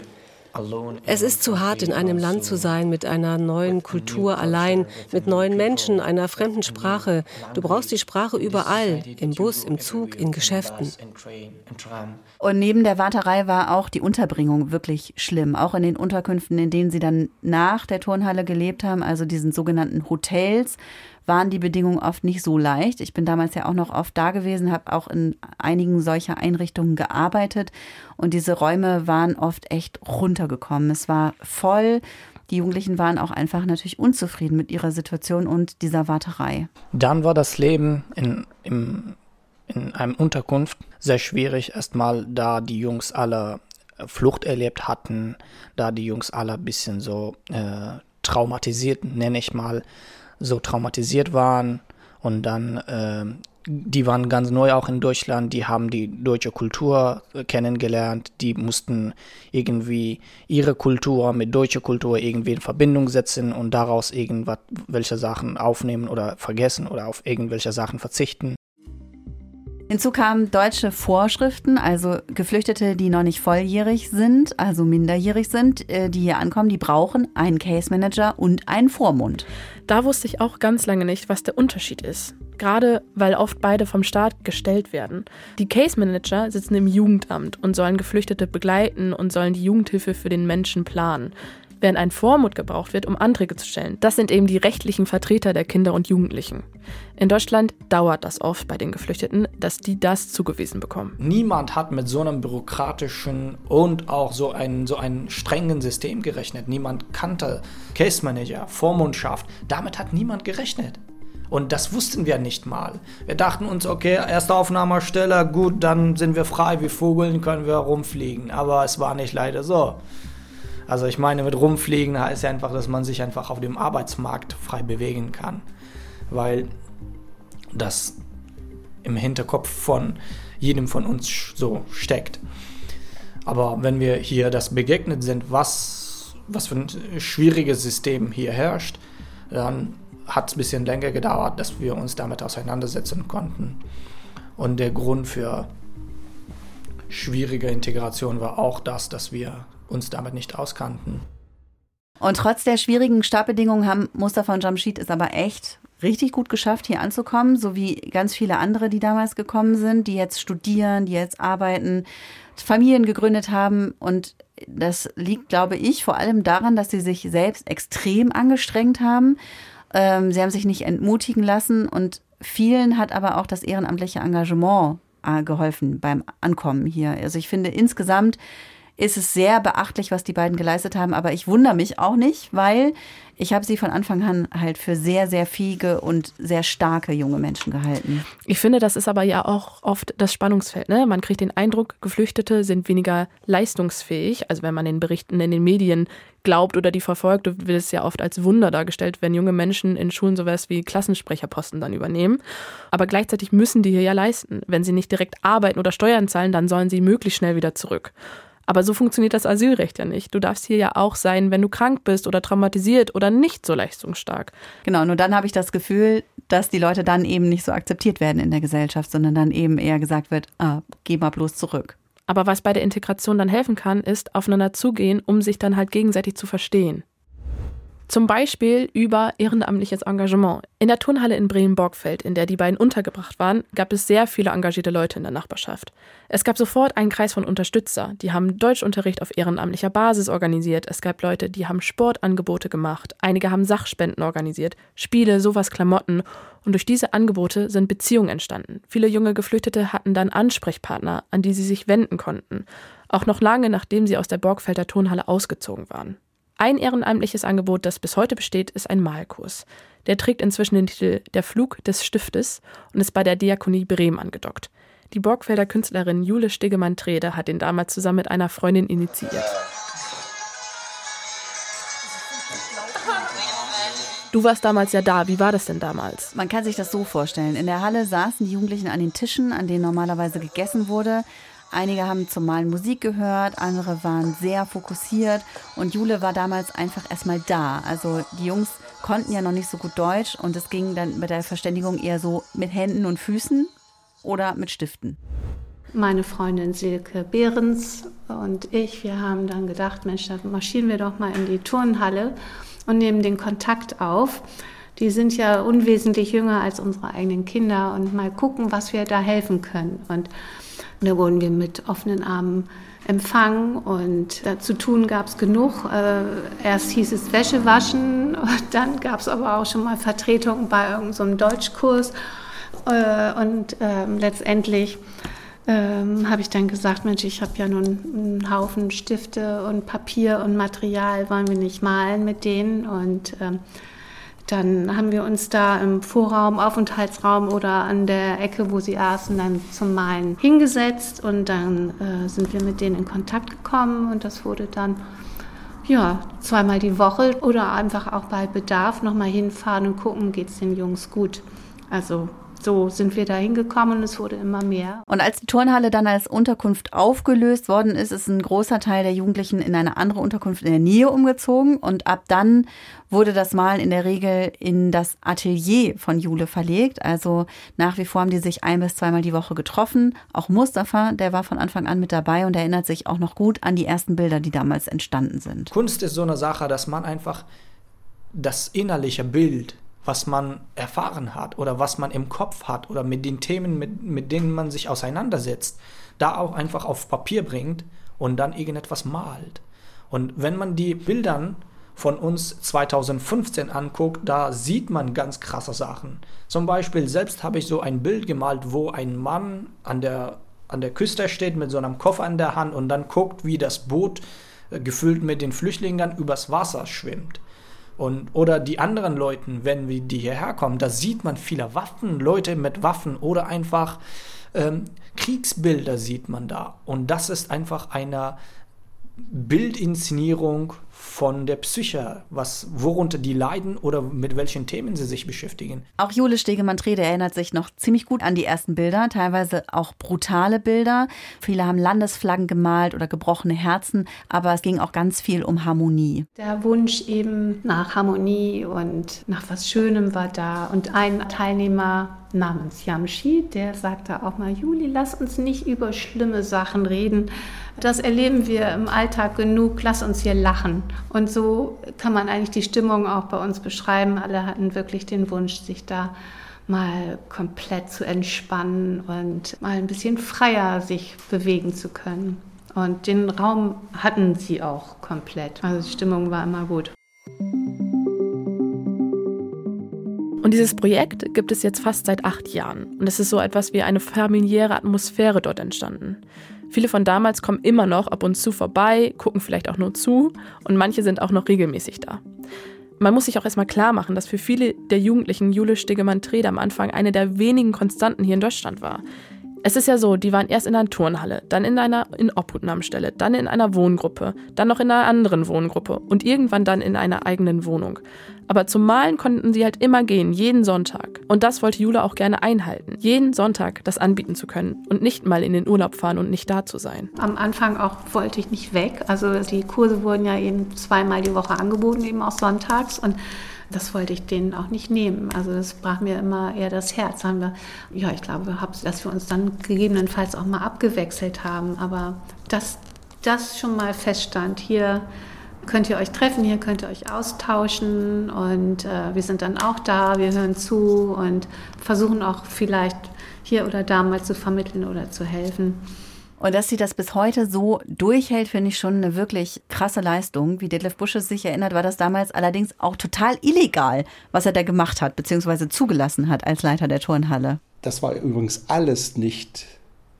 es ist zu hart, in einem Land zu sein mit einer neuen Kultur allein, mit neuen Menschen, einer fremden Sprache. Du brauchst die Sprache überall, im Bus, im Zug, in Geschäften. Und neben der Warterei war auch die Unterbringung wirklich schlimm. Auch in den Unterkünften, in denen sie dann nach der Turnhalle gelebt haben, also diesen sogenannten Hotels, waren die Bedingungen oft nicht so leicht. Ich bin damals ja auch noch oft da gewesen, habe auch in einigen solcher Einrichtungen gearbeitet und diese Räume waren oft echt runtergekommen. Es war voll. Die Jugendlichen waren auch einfach natürlich unzufrieden mit ihrer Situation und dieser Warterei. Dann war das Leben in, im, in einem Unterkunft sehr schwierig. Erstmal, da die Jungs alle Flucht erlebt hatten, da die Jungs alle ein bisschen so äh, traumatisiert, nenne ich mal, so traumatisiert waren und dann äh, die waren ganz neu auch in Deutschland, die haben die deutsche Kultur kennengelernt, die mussten irgendwie ihre Kultur mit deutscher Kultur irgendwie in Verbindung setzen und daraus irgendwelche Sachen aufnehmen oder vergessen oder auf irgendwelche Sachen verzichten. Hinzu kamen deutsche Vorschriften, also Geflüchtete, die noch nicht volljährig sind, also minderjährig sind, äh, die hier ankommen, die brauchen einen Case Manager und einen Vormund. Da wusste ich auch ganz lange nicht, was der Unterschied ist. Gerade weil oft beide vom Staat gestellt werden. Die Case Manager sitzen im Jugendamt und sollen Geflüchtete begleiten und sollen die Jugendhilfe für den Menschen planen während ein Vormut gebraucht wird, um Anträge zu stellen. Das sind eben die rechtlichen Vertreter der Kinder und Jugendlichen. In Deutschland dauert das oft bei den Geflüchteten, dass die das zugewiesen bekommen. Niemand hat mit so einem bürokratischen und auch so einem so ein strengen System gerechnet. Niemand kannte Case Manager, Vormundschaft. Damit hat niemand gerechnet. Und das wussten wir nicht mal. Wir dachten uns, okay, erste Aufnahmestelle, gut, dann sind wir frei wie Vogeln, können wir rumfliegen. Aber es war nicht leider so. Also ich meine, mit rumfliegen heißt ja einfach, dass man sich einfach auf dem Arbeitsmarkt frei bewegen kann. Weil das im Hinterkopf von jedem von uns so steckt. Aber wenn wir hier das begegnet sind, was, was für ein schwieriges System hier herrscht, dann hat es ein bisschen länger gedauert, dass wir uns damit auseinandersetzen konnten. Und der Grund für schwierige Integration war auch das, dass wir uns damit nicht auskannten. Und trotz der schwierigen Startbedingungen haben Mustafa und Jamshid es aber echt richtig gut geschafft, hier anzukommen, so wie ganz viele andere, die damals gekommen sind, die jetzt studieren, die jetzt arbeiten, Familien gegründet haben. Und das liegt, glaube ich, vor allem daran, dass sie sich selbst extrem angestrengt haben. Ähm, sie haben sich nicht entmutigen lassen und vielen hat aber auch das ehrenamtliche Engagement äh, geholfen beim Ankommen hier. Also ich finde insgesamt ist es sehr beachtlich, was die beiden geleistet haben. Aber ich wundere mich auch nicht, weil ich habe sie von Anfang an halt für sehr, sehr fähige und sehr starke junge Menschen gehalten. Ich finde, das ist aber ja auch oft das Spannungsfeld. Ne? Man kriegt den Eindruck, Geflüchtete sind weniger leistungsfähig. Also wenn man den Berichten in den Medien glaubt oder die verfolgt, wird es ja oft als Wunder dargestellt, wenn junge Menschen in Schulen sowas wie Klassensprecherposten dann übernehmen. Aber gleichzeitig müssen die hier ja leisten. Wenn sie nicht direkt arbeiten oder Steuern zahlen, dann sollen sie möglichst schnell wieder zurück. Aber so funktioniert das Asylrecht ja nicht. Du darfst hier ja auch sein, wenn du krank bist oder traumatisiert oder nicht so leistungsstark. Genau, nur dann habe ich das Gefühl, dass die Leute dann eben nicht so akzeptiert werden in der Gesellschaft, sondern dann eben eher gesagt wird, ah, geh mal bloß zurück. Aber was bei der Integration dann helfen kann, ist aufeinander zugehen, um sich dann halt gegenseitig zu verstehen. Zum Beispiel über ehrenamtliches Engagement. In der Turnhalle in Bremen-Borgfeld, in der die beiden untergebracht waren, gab es sehr viele engagierte Leute in der Nachbarschaft. Es gab sofort einen Kreis von Unterstützer, die haben Deutschunterricht auf ehrenamtlicher Basis organisiert. Es gab Leute, die haben Sportangebote gemacht. Einige haben Sachspenden organisiert, Spiele, sowas, Klamotten. Und durch diese Angebote sind Beziehungen entstanden. Viele junge Geflüchtete hatten dann Ansprechpartner, an die sie sich wenden konnten. Auch noch lange nachdem sie aus der Borgfelder Turnhalle ausgezogen waren. Ein ehrenamtliches Angebot, das bis heute besteht, ist ein Malkurs. Der trägt inzwischen den Titel Der Flug des Stiftes und ist bei der Diakonie Bremen angedockt. Die Borgfelder Künstlerin Jule Stegemann-Trede hat ihn damals zusammen mit einer Freundin initiiert. Du warst damals ja da. Wie war das denn damals? Man kann sich das so vorstellen. In der Halle saßen die Jugendlichen an den Tischen, an denen normalerweise gegessen wurde. Einige haben zum Malen Musik gehört, andere waren sehr fokussiert und Jule war damals einfach erstmal da. Also die Jungs konnten ja noch nicht so gut Deutsch und es ging dann mit der Verständigung eher so mit Händen und Füßen oder mit Stiften. Meine Freundin Silke Behrens und ich, wir haben dann gedacht, Mensch, dann marschieren wir doch mal in die Turnhalle und nehmen den Kontakt auf. Die sind ja unwesentlich jünger als unsere eigenen Kinder und mal gucken, was wir da helfen können. Und da wurden wir mit offenen Armen empfangen und zu tun gab es genug. Äh, erst hieß es Wäsche waschen, dann gab es aber auch schon mal Vertretungen bei irgendeinem so Deutschkurs äh, und ähm, letztendlich ähm, habe ich dann gesagt, Mensch, ich habe ja nun einen Haufen Stifte und Papier und Material, wollen wir nicht malen mit denen und ähm, dann haben wir uns da im Vorraum, Aufenthaltsraum oder an der Ecke, wo sie aßen, dann zum Malen hingesetzt und dann äh, sind wir mit denen in Kontakt gekommen und das wurde dann ja, zweimal die Woche oder einfach auch bei Bedarf nochmal hinfahren und gucken, geht es den Jungs gut. Also so sind wir da hingekommen und es wurde immer mehr. Und als die Turnhalle dann als Unterkunft aufgelöst worden ist, ist ein großer Teil der Jugendlichen in eine andere Unterkunft in der Nähe umgezogen und ab dann wurde das Malen in der Regel in das Atelier von Jule verlegt. Also nach wie vor haben die sich ein bis zweimal die Woche getroffen. Auch Mustafa, der war von Anfang an mit dabei und erinnert sich auch noch gut an die ersten Bilder, die damals entstanden sind. Kunst ist so eine Sache, dass man einfach das innerliche Bild was man erfahren hat oder was man im Kopf hat oder mit den Themen, mit, mit denen man sich auseinandersetzt, da auch einfach auf Papier bringt und dann irgendetwas malt. Und wenn man die Bildern von uns 2015 anguckt, da sieht man ganz krasse Sachen. Zum Beispiel selbst habe ich so ein Bild gemalt, wo ein Mann an der, an der Küste steht mit so einem Koffer in der Hand und dann guckt, wie das Boot äh, gefüllt mit den Flüchtlingen übers Wasser schwimmt. Und, oder die anderen Leuten, wenn wir die hierher kommen, da sieht man viele Waffen, Leute mit Waffen oder einfach ähm, Kriegsbilder sieht man da. Und das ist einfach eine Bildinszenierung von der Psyche, was, worunter die leiden oder mit welchen Themen sie sich beschäftigen. Auch Jule Stegemann-Trede erinnert sich noch ziemlich gut an die ersten Bilder, teilweise auch brutale Bilder. Viele haben Landesflaggen gemalt oder gebrochene Herzen, aber es ging auch ganz viel um Harmonie. Der Wunsch eben nach Harmonie und nach was Schönem war da. Und ein Teilnehmer namens Yamshi, der sagte auch mal, Juli, lass uns nicht über schlimme Sachen reden. Das erleben wir im Alltag genug, lass uns hier lachen. Und so kann man eigentlich die Stimmung auch bei uns beschreiben. Alle hatten wirklich den Wunsch, sich da mal komplett zu entspannen und mal ein bisschen freier sich bewegen zu können. Und den Raum hatten sie auch komplett. Also die Stimmung war immer gut. Und dieses Projekt gibt es jetzt fast seit acht Jahren. Und es ist so etwas wie eine familiäre Atmosphäre dort entstanden. Viele von damals kommen immer noch ab und zu vorbei, gucken vielleicht auch nur zu und manche sind auch noch regelmäßig da. Man muss sich auch erstmal klar machen, dass für viele der Jugendlichen Jule Stegemann-Trede am Anfang eine der wenigen Konstanten hier in Deutschland war. Es ist ja so, die waren erst in einer Turnhalle, dann in einer in Obhutnahmestelle, dann in einer Wohngruppe, dann noch in einer anderen Wohngruppe und irgendwann dann in einer eigenen Wohnung. Aber zum Malen konnten sie halt immer gehen, jeden Sonntag. Und das wollte Jula auch gerne einhalten. Jeden Sonntag das anbieten zu können und nicht mal in den Urlaub fahren und nicht da zu sein. Am Anfang auch wollte ich nicht weg. Also die Kurse wurden ja eben zweimal die Woche angeboten, eben auch sonntags. Und das wollte ich denen auch nicht nehmen. Also das brach mir immer eher das Herz. Haben wir, ja, ich glaube, dass wir uns dann gegebenenfalls auch mal abgewechselt haben. Aber dass das schon mal feststand, hier könnt ihr euch treffen, hier könnt ihr euch austauschen und äh, wir sind dann auch da, wir hören zu und versuchen auch vielleicht hier oder da mal zu vermitteln oder zu helfen. Und dass sie das bis heute so durchhält, finde ich schon eine wirklich krasse Leistung. Wie Detlef Busche sich erinnert, war das damals allerdings auch total illegal, was er da gemacht hat, beziehungsweise zugelassen hat als Leiter der Turnhalle. Das war übrigens alles nicht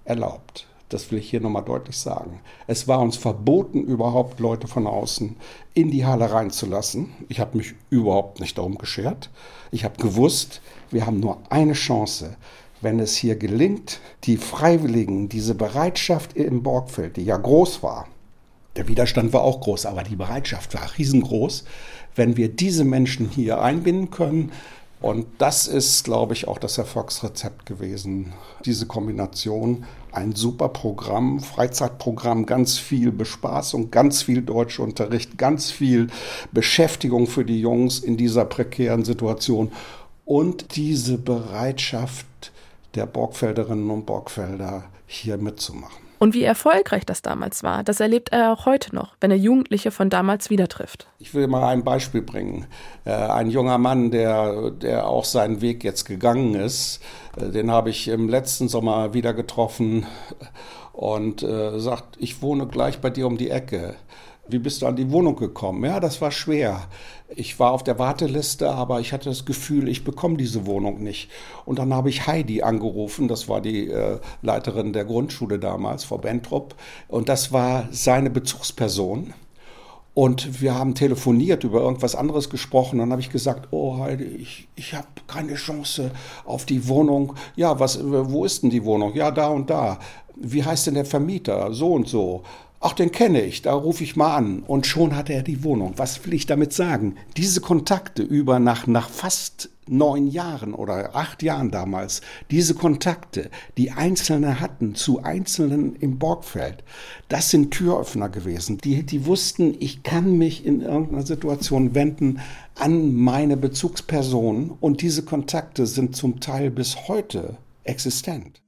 erlaubt. Das will ich hier nochmal deutlich sagen. Es war uns verboten, überhaupt Leute von außen in die Halle reinzulassen. Ich habe mich überhaupt nicht darum geschert. Ich habe gewusst, wir haben nur eine Chance wenn es hier gelingt, die Freiwilligen, diese Bereitschaft im Borgfeld, die ja groß war, der Widerstand war auch groß, aber die Bereitschaft war riesengroß, wenn wir diese Menschen hier einbinden können. Und das ist, glaube ich, auch das Erfolgsrezept gewesen. Diese Kombination, ein super Programm, Freizeitprogramm, ganz viel Bespaßung, ganz viel Deutschunterricht, ganz viel Beschäftigung für die Jungs in dieser prekären Situation und diese Bereitschaft, der Borgfelderinnen und Borgfelder hier mitzumachen. Und wie erfolgreich das damals war, das erlebt er auch heute noch, wenn er Jugendliche von damals wieder trifft. Ich will mal ein Beispiel bringen. Äh, ein junger Mann, der, der auch seinen Weg jetzt gegangen ist, äh, den habe ich im letzten Sommer wieder getroffen und äh, sagt, ich wohne gleich bei dir um die Ecke. Wie bist du an die Wohnung gekommen? Ja, das war schwer. Ich war auf der Warteliste, aber ich hatte das Gefühl, ich bekomme diese Wohnung nicht. Und dann habe ich Heidi angerufen, das war die äh, Leiterin der Grundschule damals, Frau Bentrup. Und das war seine Bezugsperson. Und wir haben telefoniert, über irgendwas anderes gesprochen. Dann habe ich gesagt, oh Heidi, ich, ich habe keine Chance auf die Wohnung. Ja, was, wo ist denn die Wohnung? Ja, da und da. Wie heißt denn der Vermieter? So und so. Ach, den kenne ich, da rufe ich mal an. Und schon hatte er die Wohnung. Was will ich damit sagen? Diese Kontakte über nach, nach fast neun Jahren oder acht Jahren damals, diese Kontakte, die Einzelne hatten zu Einzelnen im Borgfeld, das sind Türöffner gewesen. Die, die wussten, ich kann mich in irgendeiner Situation wenden an meine Bezugsperson und diese Kontakte sind zum Teil bis heute existent.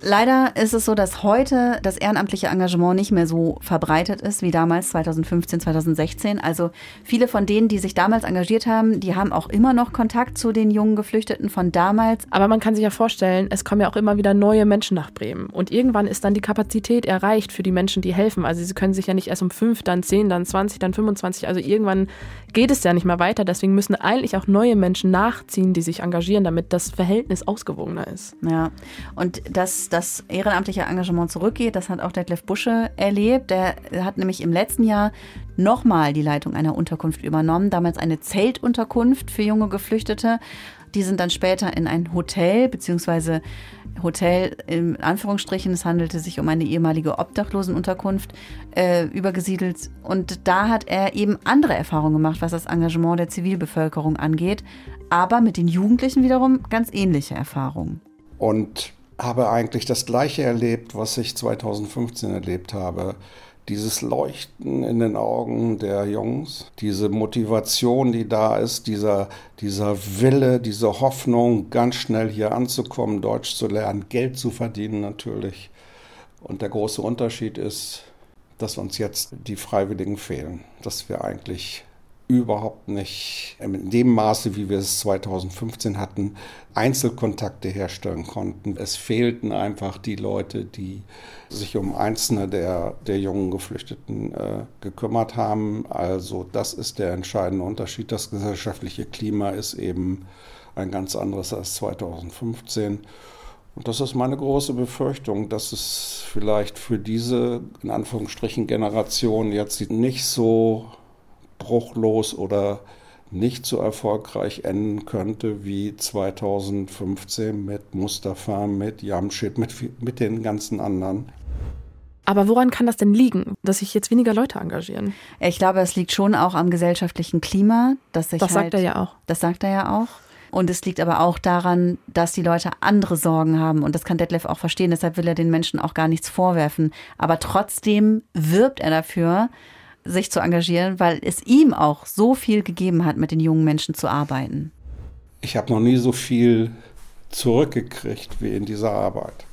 Leider ist es so, dass heute das ehrenamtliche Engagement nicht mehr so verbreitet ist wie damals 2015, 2016. Also viele von denen, die sich damals engagiert haben, die haben auch immer noch Kontakt zu den jungen Geflüchteten von damals. Aber man kann sich ja vorstellen, es kommen ja auch immer wieder neue Menschen nach Bremen. Und irgendwann ist dann die Kapazität erreicht für die Menschen, die helfen. Also sie können sich ja nicht erst um fünf, dann zehn, dann 20, dann 25. Also irgendwann geht es ja nicht mehr weiter. Deswegen müssen eigentlich auch neue Menschen nachziehen, die sich engagieren, damit das Verhältnis ausgewogener ist. Ja, und das, das ehrenamtliche Engagement zurückgeht, das hat auch Detlef Busche erlebt. Der hat nämlich im letzten Jahr nochmal die Leitung einer Unterkunft übernommen, damals eine Zeltunterkunft für junge Geflüchtete. Die sind dann später in ein Hotel beziehungsweise Hotel in Anführungsstrichen, es handelte sich um eine ehemalige Obdachlosenunterkunft, äh, übergesiedelt. Und da hat er eben andere Erfahrungen gemacht, was das Engagement der Zivilbevölkerung angeht, aber mit den Jugendlichen wiederum ganz ähnliche Erfahrungen. Und habe eigentlich das Gleiche erlebt, was ich 2015 erlebt habe dieses Leuchten in den Augen der Jungs, diese Motivation, die da ist, dieser, dieser Wille, diese Hoffnung, ganz schnell hier anzukommen, Deutsch zu lernen, Geld zu verdienen natürlich. Und der große Unterschied ist, dass uns jetzt die Freiwilligen fehlen, dass wir eigentlich überhaupt nicht in dem Maße, wie wir es 2015 hatten, Einzelkontakte herstellen konnten. Es fehlten einfach die Leute, die sich um einzelne der, der jungen Geflüchteten äh, gekümmert haben. Also das ist der entscheidende Unterschied. Das gesellschaftliche Klima ist eben ein ganz anderes als 2015. Und das ist meine große Befürchtung, dass es vielleicht für diese, in Anführungsstrichen, Generation jetzt nicht so bruchlos oder nicht so erfolgreich enden könnte wie 2015 mit Mustafa, mit Jamshid, mit, mit den ganzen anderen. Aber woran kann das denn liegen, dass sich jetzt weniger Leute engagieren? Ich glaube, es liegt schon auch am gesellschaftlichen Klima, dass sich Das halt, sagt er ja auch. Das sagt er ja auch. Und es liegt aber auch daran, dass die Leute andere Sorgen haben. Und das kann Detlef auch verstehen. Deshalb will er den Menschen auch gar nichts vorwerfen. Aber trotzdem wirbt er dafür, sich zu engagieren, weil es ihm auch so viel gegeben hat, mit den jungen Menschen zu arbeiten. Ich habe noch nie so viel zurückgekriegt wie in dieser Arbeit.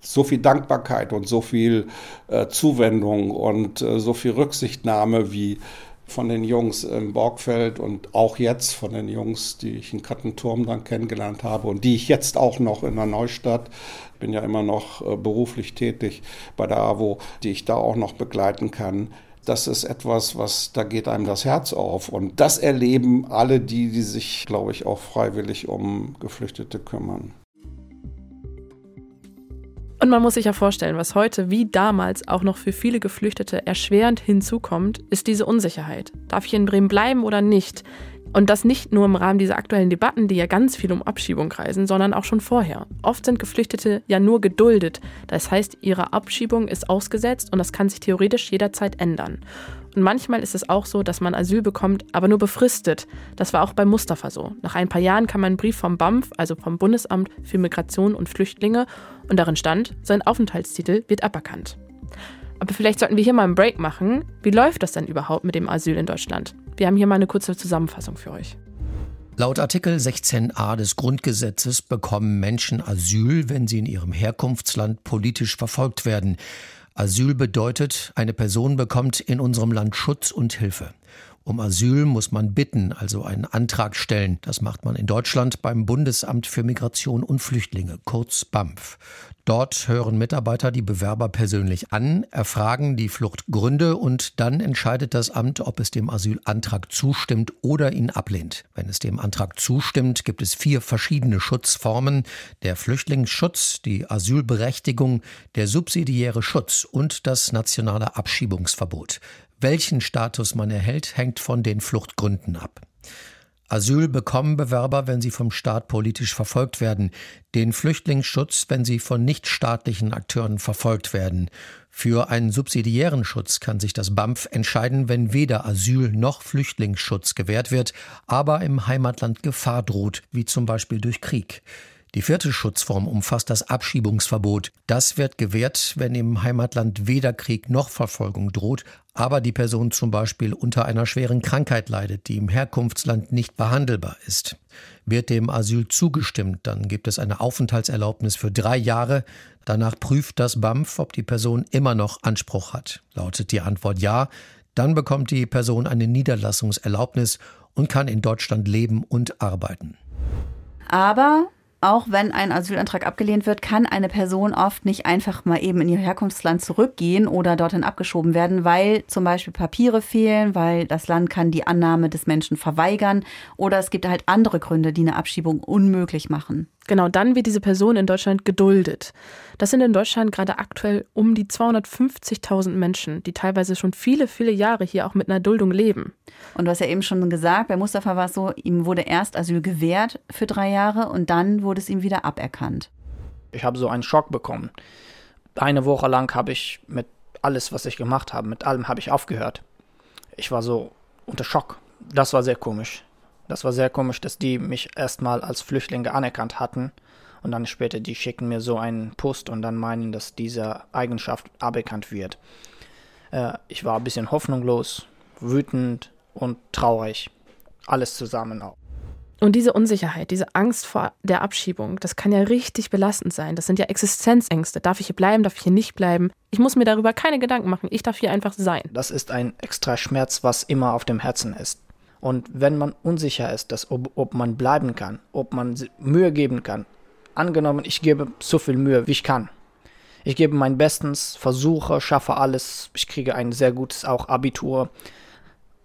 So viel Dankbarkeit und so viel äh, Zuwendung und äh, so viel Rücksichtnahme wie von den Jungs im Borgfeld und auch jetzt von den Jungs, die ich in Kattenturm dann kennengelernt habe und die ich jetzt auch noch in der Neustadt, bin ja immer noch äh, beruflich tätig bei der AWO, die ich da auch noch begleiten kann. Das ist etwas, was, da geht einem das Herz auf. Und das erleben alle die, die sich, glaube ich, auch freiwillig um Geflüchtete kümmern. Und man muss sich ja vorstellen, was heute wie damals auch noch für viele Geflüchtete erschwerend hinzukommt, ist diese Unsicherheit. Darf ich in Bremen bleiben oder nicht? Und das nicht nur im Rahmen dieser aktuellen Debatten, die ja ganz viel um Abschiebung kreisen, sondern auch schon vorher. Oft sind Geflüchtete ja nur geduldet. Das heißt, ihre Abschiebung ist ausgesetzt und das kann sich theoretisch jederzeit ändern. Und manchmal ist es auch so, dass man Asyl bekommt, aber nur befristet. Das war auch bei Mustafa so. Nach ein paar Jahren kam ein Brief vom BAMF, also vom Bundesamt für Migration und Flüchtlinge, und darin stand, sein Aufenthaltstitel wird aberkannt. Aber vielleicht sollten wir hier mal einen Break machen. Wie läuft das denn überhaupt mit dem Asyl in Deutschland? Wir haben hier mal eine kurze Zusammenfassung für euch. Laut Artikel 16a des Grundgesetzes bekommen Menschen Asyl, wenn sie in ihrem Herkunftsland politisch verfolgt werden. Asyl bedeutet, eine Person bekommt in unserem Land Schutz und Hilfe. Um Asyl muss man bitten, also einen Antrag stellen. Das macht man in Deutschland beim Bundesamt für Migration und Flüchtlinge, kurz BAMF. Dort hören Mitarbeiter die Bewerber persönlich an, erfragen die Fluchtgründe und dann entscheidet das Amt, ob es dem Asylantrag zustimmt oder ihn ablehnt. Wenn es dem Antrag zustimmt, gibt es vier verschiedene Schutzformen. Der Flüchtlingsschutz, die Asylberechtigung, der subsidiäre Schutz und das nationale Abschiebungsverbot. Welchen Status man erhält, hängt von den Fluchtgründen ab. Asyl bekommen Bewerber, wenn sie vom Staat politisch verfolgt werden, den Flüchtlingsschutz, wenn sie von nichtstaatlichen Akteuren verfolgt werden. Für einen subsidiären Schutz kann sich das BAMF entscheiden, wenn weder Asyl noch Flüchtlingsschutz gewährt wird, aber im Heimatland Gefahr droht, wie zum Beispiel durch Krieg. Die vierte Schutzform umfasst das Abschiebungsverbot. Das wird gewährt, wenn im Heimatland weder Krieg noch Verfolgung droht, aber die Person zum Beispiel unter einer schweren Krankheit leidet, die im Herkunftsland nicht behandelbar ist. Wird dem Asyl zugestimmt, dann gibt es eine Aufenthaltserlaubnis für drei Jahre. Danach prüft das BAMF, ob die Person immer noch Anspruch hat. Lautet die Antwort ja, dann bekommt die Person eine Niederlassungserlaubnis und kann in Deutschland leben und arbeiten. Aber auch wenn ein Asylantrag abgelehnt wird, kann eine Person oft nicht einfach mal eben in ihr Herkunftsland zurückgehen oder dorthin abgeschoben werden, weil zum Beispiel Papiere fehlen, weil das Land kann die Annahme des Menschen verweigern oder es gibt halt andere Gründe, die eine Abschiebung unmöglich machen. Genau, dann wird diese Person in Deutschland geduldet. Das sind in Deutschland gerade aktuell um die 250.000 Menschen, die teilweise schon viele, viele Jahre hier auch mit einer Duldung leben. Und du hast ja eben schon gesagt, bei Mustafa war es so, ihm wurde erst Asyl gewährt für drei Jahre und dann wurde es ihm wieder aberkannt. Ich habe so einen Schock bekommen. Eine Woche lang habe ich mit alles, was ich gemacht habe, mit allem habe ich aufgehört. Ich war so unter Schock. Das war sehr komisch. Das war sehr komisch, dass die mich erstmal als Flüchtlinge anerkannt hatten und dann später die schicken mir so einen Post und dann meinen, dass diese Eigenschaft aberkannt wird. Äh, ich war ein bisschen hoffnungslos, wütend und traurig. Alles zusammen auch. Und diese Unsicherheit, diese Angst vor der Abschiebung, das kann ja richtig belastend sein. Das sind ja Existenzängste. Darf ich hier bleiben, darf ich hier nicht bleiben? Ich muss mir darüber keine Gedanken machen. Ich darf hier einfach sein. Das ist ein extra Schmerz, was immer auf dem Herzen ist. Und wenn man unsicher ist, dass, ob, ob man bleiben kann, ob man Mühe geben kann, angenommen, ich gebe so viel Mühe, wie ich kann. Ich gebe mein Bestens, versuche, schaffe alles, ich kriege ein sehr gutes auch Abitur.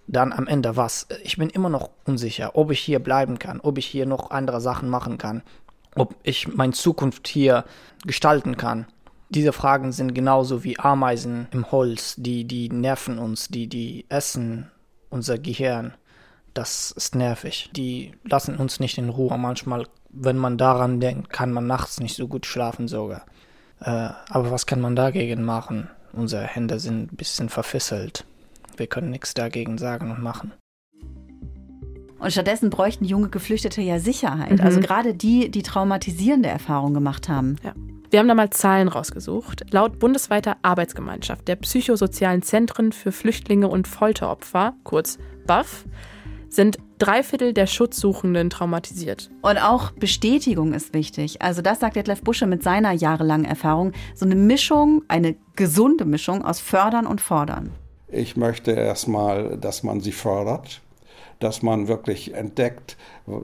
Dann am Ende was? Ich bin immer noch unsicher, ob ich hier bleiben kann, ob ich hier noch andere Sachen machen kann, ob ich meine Zukunft hier gestalten kann. Diese Fragen sind genauso wie Ameisen im Holz, die, die nerven uns, die, die essen unser Gehirn das ist nervig. Die lassen uns nicht in Ruhe. Manchmal, wenn man daran denkt, kann man nachts nicht so gut schlafen sogar. Äh, aber was kann man dagegen machen? Unsere Hände sind ein bisschen verfesselt. Wir können nichts dagegen sagen und machen. Und stattdessen bräuchten junge Geflüchtete ja Sicherheit. Mhm. Also gerade die, die traumatisierende Erfahrungen gemacht haben. Ja. Wir haben da mal Zahlen rausgesucht. Laut bundesweiter Arbeitsgemeinschaft der psychosozialen Zentren für Flüchtlinge und Folteropfer, kurz BAF, sind drei Viertel der Schutzsuchenden traumatisiert. Und auch Bestätigung ist wichtig. Also das sagt Detlef Busche mit seiner jahrelangen Erfahrung. So eine Mischung, eine gesunde Mischung aus Fördern und Fordern. Ich möchte erstmal, dass man sie fördert dass man wirklich entdeckt,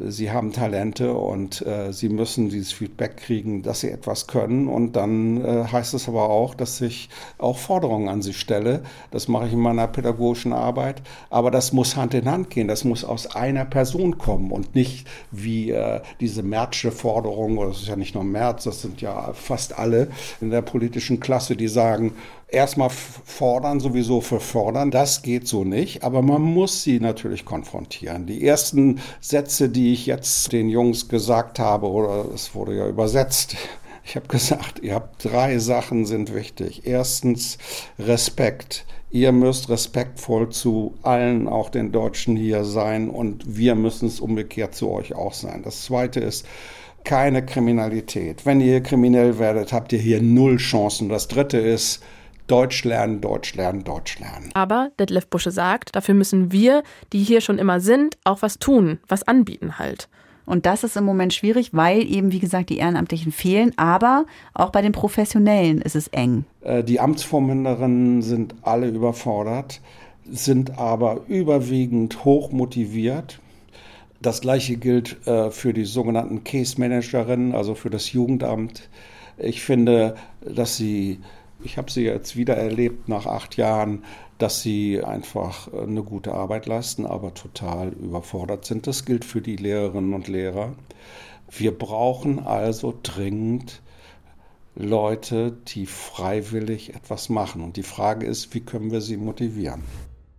sie haben Talente und äh, sie müssen dieses Feedback kriegen, dass sie etwas können. Und dann äh, heißt es aber auch, dass ich auch Forderungen an sie stelle. Das mache ich in meiner pädagogischen Arbeit. Aber das muss Hand in Hand gehen. Das muss aus einer Person kommen und nicht wie äh, diese Märzsche Forderung, oder das ist ja nicht nur März, das sind ja fast alle in der politischen Klasse, die sagen, erstmal fordern, sowieso für fordern. Das geht so nicht, aber man muss sie natürlich konfrontieren. Die ersten Sätze, die ich jetzt den Jungs gesagt habe, oder es wurde ja übersetzt, ich habe gesagt, ihr habt drei Sachen sind wichtig. Erstens Respekt. Ihr müsst respektvoll zu allen, auch den Deutschen hier sein und wir müssen es umgekehrt zu euch auch sein. Das zweite ist, keine Kriminalität. Wenn ihr kriminell werdet, habt ihr hier null Chancen. Das dritte ist, Deutsch lernen, Deutsch lernen, Deutsch lernen. Aber Detlef Busche sagt, dafür müssen wir, die hier schon immer sind, auch was tun, was anbieten halt. Und das ist im Moment schwierig, weil eben, wie gesagt, die Ehrenamtlichen fehlen. Aber auch bei den Professionellen ist es eng. Äh, die Amtsvormünderinnen sind alle überfordert, sind aber überwiegend hoch motiviert. Das gleiche gilt äh, für die sogenannten Case Managerinnen, also für das Jugendamt. Ich finde, dass sie ich habe sie jetzt wieder erlebt nach acht Jahren, dass sie einfach äh, eine gute Arbeit leisten, aber total überfordert sind. Das gilt für die Lehrerinnen und Lehrer. Wir brauchen also dringend Leute, die freiwillig etwas machen. Und die Frage ist, wie können wir sie motivieren?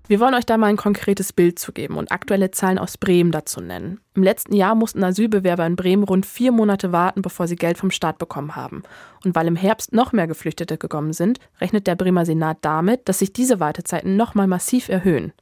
Wir wollen euch da mal ein konkretes Bild zu geben und aktuelle Zahlen aus Bremen dazu nennen. Im letzten Jahr mussten Asylbewerber in Bremen rund vier Monate warten, bevor sie Geld vom Staat bekommen haben. Und weil im Herbst noch mehr Geflüchtete gekommen sind, rechnet der Bremer Senat damit, dass sich diese Wartezeiten nochmal massiv erhöhen.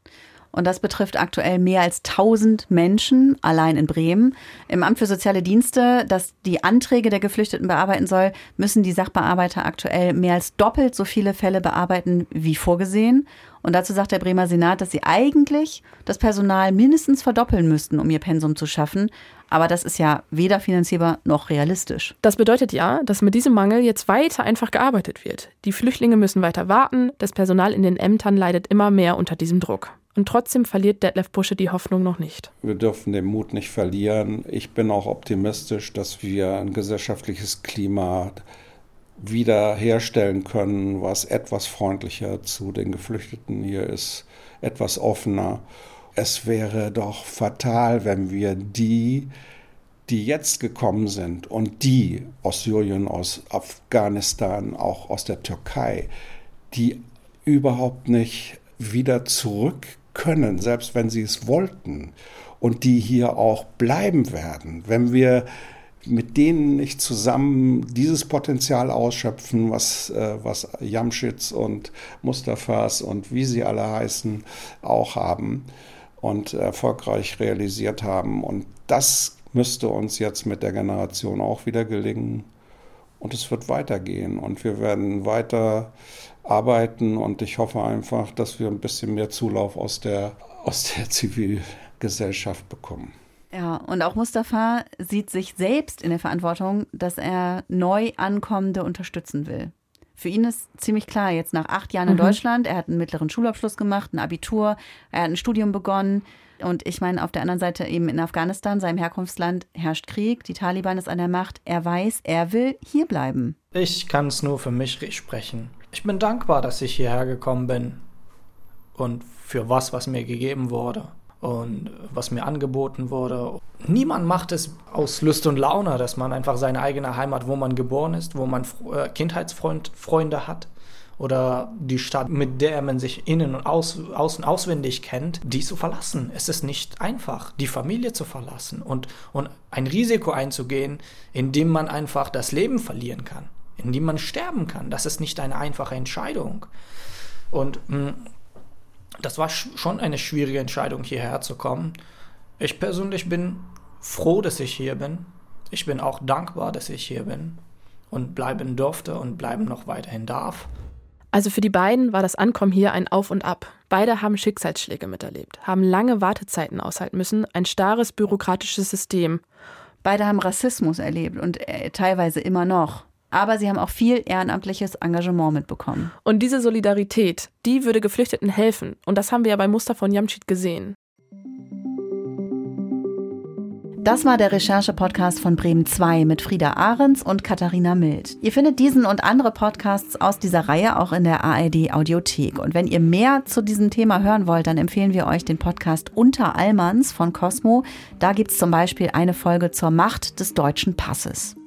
Und das betrifft aktuell mehr als 1000 Menschen allein in Bremen. Im Amt für Soziale Dienste, das die Anträge der Geflüchteten bearbeiten soll, müssen die Sachbearbeiter aktuell mehr als doppelt so viele Fälle bearbeiten wie vorgesehen. Und dazu sagt der Bremer Senat, dass sie eigentlich das Personal mindestens verdoppeln müssten, um ihr Pensum zu schaffen. Aber das ist ja weder finanzierbar noch realistisch. Das bedeutet ja, dass mit diesem Mangel jetzt weiter einfach gearbeitet wird. Die Flüchtlinge müssen weiter warten, das Personal in den Ämtern leidet immer mehr unter diesem Druck. Und trotzdem verliert Detlef Busche die Hoffnung noch nicht. Wir dürfen den Mut nicht verlieren. Ich bin auch optimistisch, dass wir ein gesellschaftliches Klima wiederherstellen können, was etwas freundlicher zu den Geflüchteten hier ist, etwas offener. Es wäre doch fatal, wenn wir die, die jetzt gekommen sind und die aus Syrien, aus Afghanistan, auch aus der Türkei, die überhaupt nicht wieder zurück können, selbst wenn sie es wollten, und die hier auch bleiben werden, wenn wir mit denen nicht zusammen dieses Potenzial ausschöpfen, was, äh, was Jamschitz und Mustafas und wie sie alle heißen, auch haben und erfolgreich realisiert haben. Und das müsste uns jetzt mit der Generation auch wieder gelingen. Und es wird weitergehen und wir werden weiter arbeiten und ich hoffe einfach, dass wir ein bisschen mehr Zulauf aus der, aus der Zivilgesellschaft bekommen. Ja, und auch Mustafa sieht sich selbst in der Verantwortung, dass er neu Ankommende unterstützen will. Für ihn ist ziemlich klar, jetzt nach acht Jahren in Mhm. Deutschland, er hat einen mittleren Schulabschluss gemacht, ein Abitur, er hat ein Studium begonnen. Und ich meine, auf der anderen Seite eben in Afghanistan, seinem Herkunftsland, herrscht Krieg, die Taliban ist an der Macht. Er weiß, er will hier bleiben. Ich kann es nur für mich sprechen. Ich bin dankbar, dass ich hierher gekommen bin und für was, was mir gegeben wurde und was mir angeboten wurde. Niemand macht es aus Lust und Laune, dass man einfach seine eigene Heimat, wo man geboren ist, wo man äh, Kindheitsfreunde hat oder die Stadt, mit der man sich innen und aus, außen auswendig kennt, die zu verlassen. Es ist nicht einfach, die Familie zu verlassen und, und ein Risiko einzugehen, in dem man einfach das Leben verlieren kann, in dem man sterben kann. Das ist nicht eine einfache Entscheidung. Und mh, das war sch schon eine schwierige Entscheidung, hierher zu kommen. Ich persönlich bin froh, dass ich hier bin. Ich bin auch dankbar, dass ich hier bin und bleiben durfte und bleiben noch weiterhin darf. Also für die beiden war das Ankommen hier ein Auf und Ab. Beide haben Schicksalsschläge miterlebt, haben lange Wartezeiten aushalten müssen, ein starres bürokratisches System. Beide haben Rassismus erlebt und äh, teilweise immer noch. Aber sie haben auch viel ehrenamtliches Engagement mitbekommen. Und diese Solidarität, die würde Geflüchteten helfen. Und das haben wir ja bei Mustafa und Jamshid gesehen. Das war der Recherche-Podcast von Bremen 2 mit Frieda Ahrens und Katharina Mild. Ihr findet diesen und andere Podcasts aus dieser Reihe auch in der ARD Audiothek. Und wenn ihr mehr zu diesem Thema hören wollt, dann empfehlen wir euch den Podcast Unter Allmanns von Cosmo. Da gibt es zum Beispiel eine Folge zur Macht des deutschen Passes.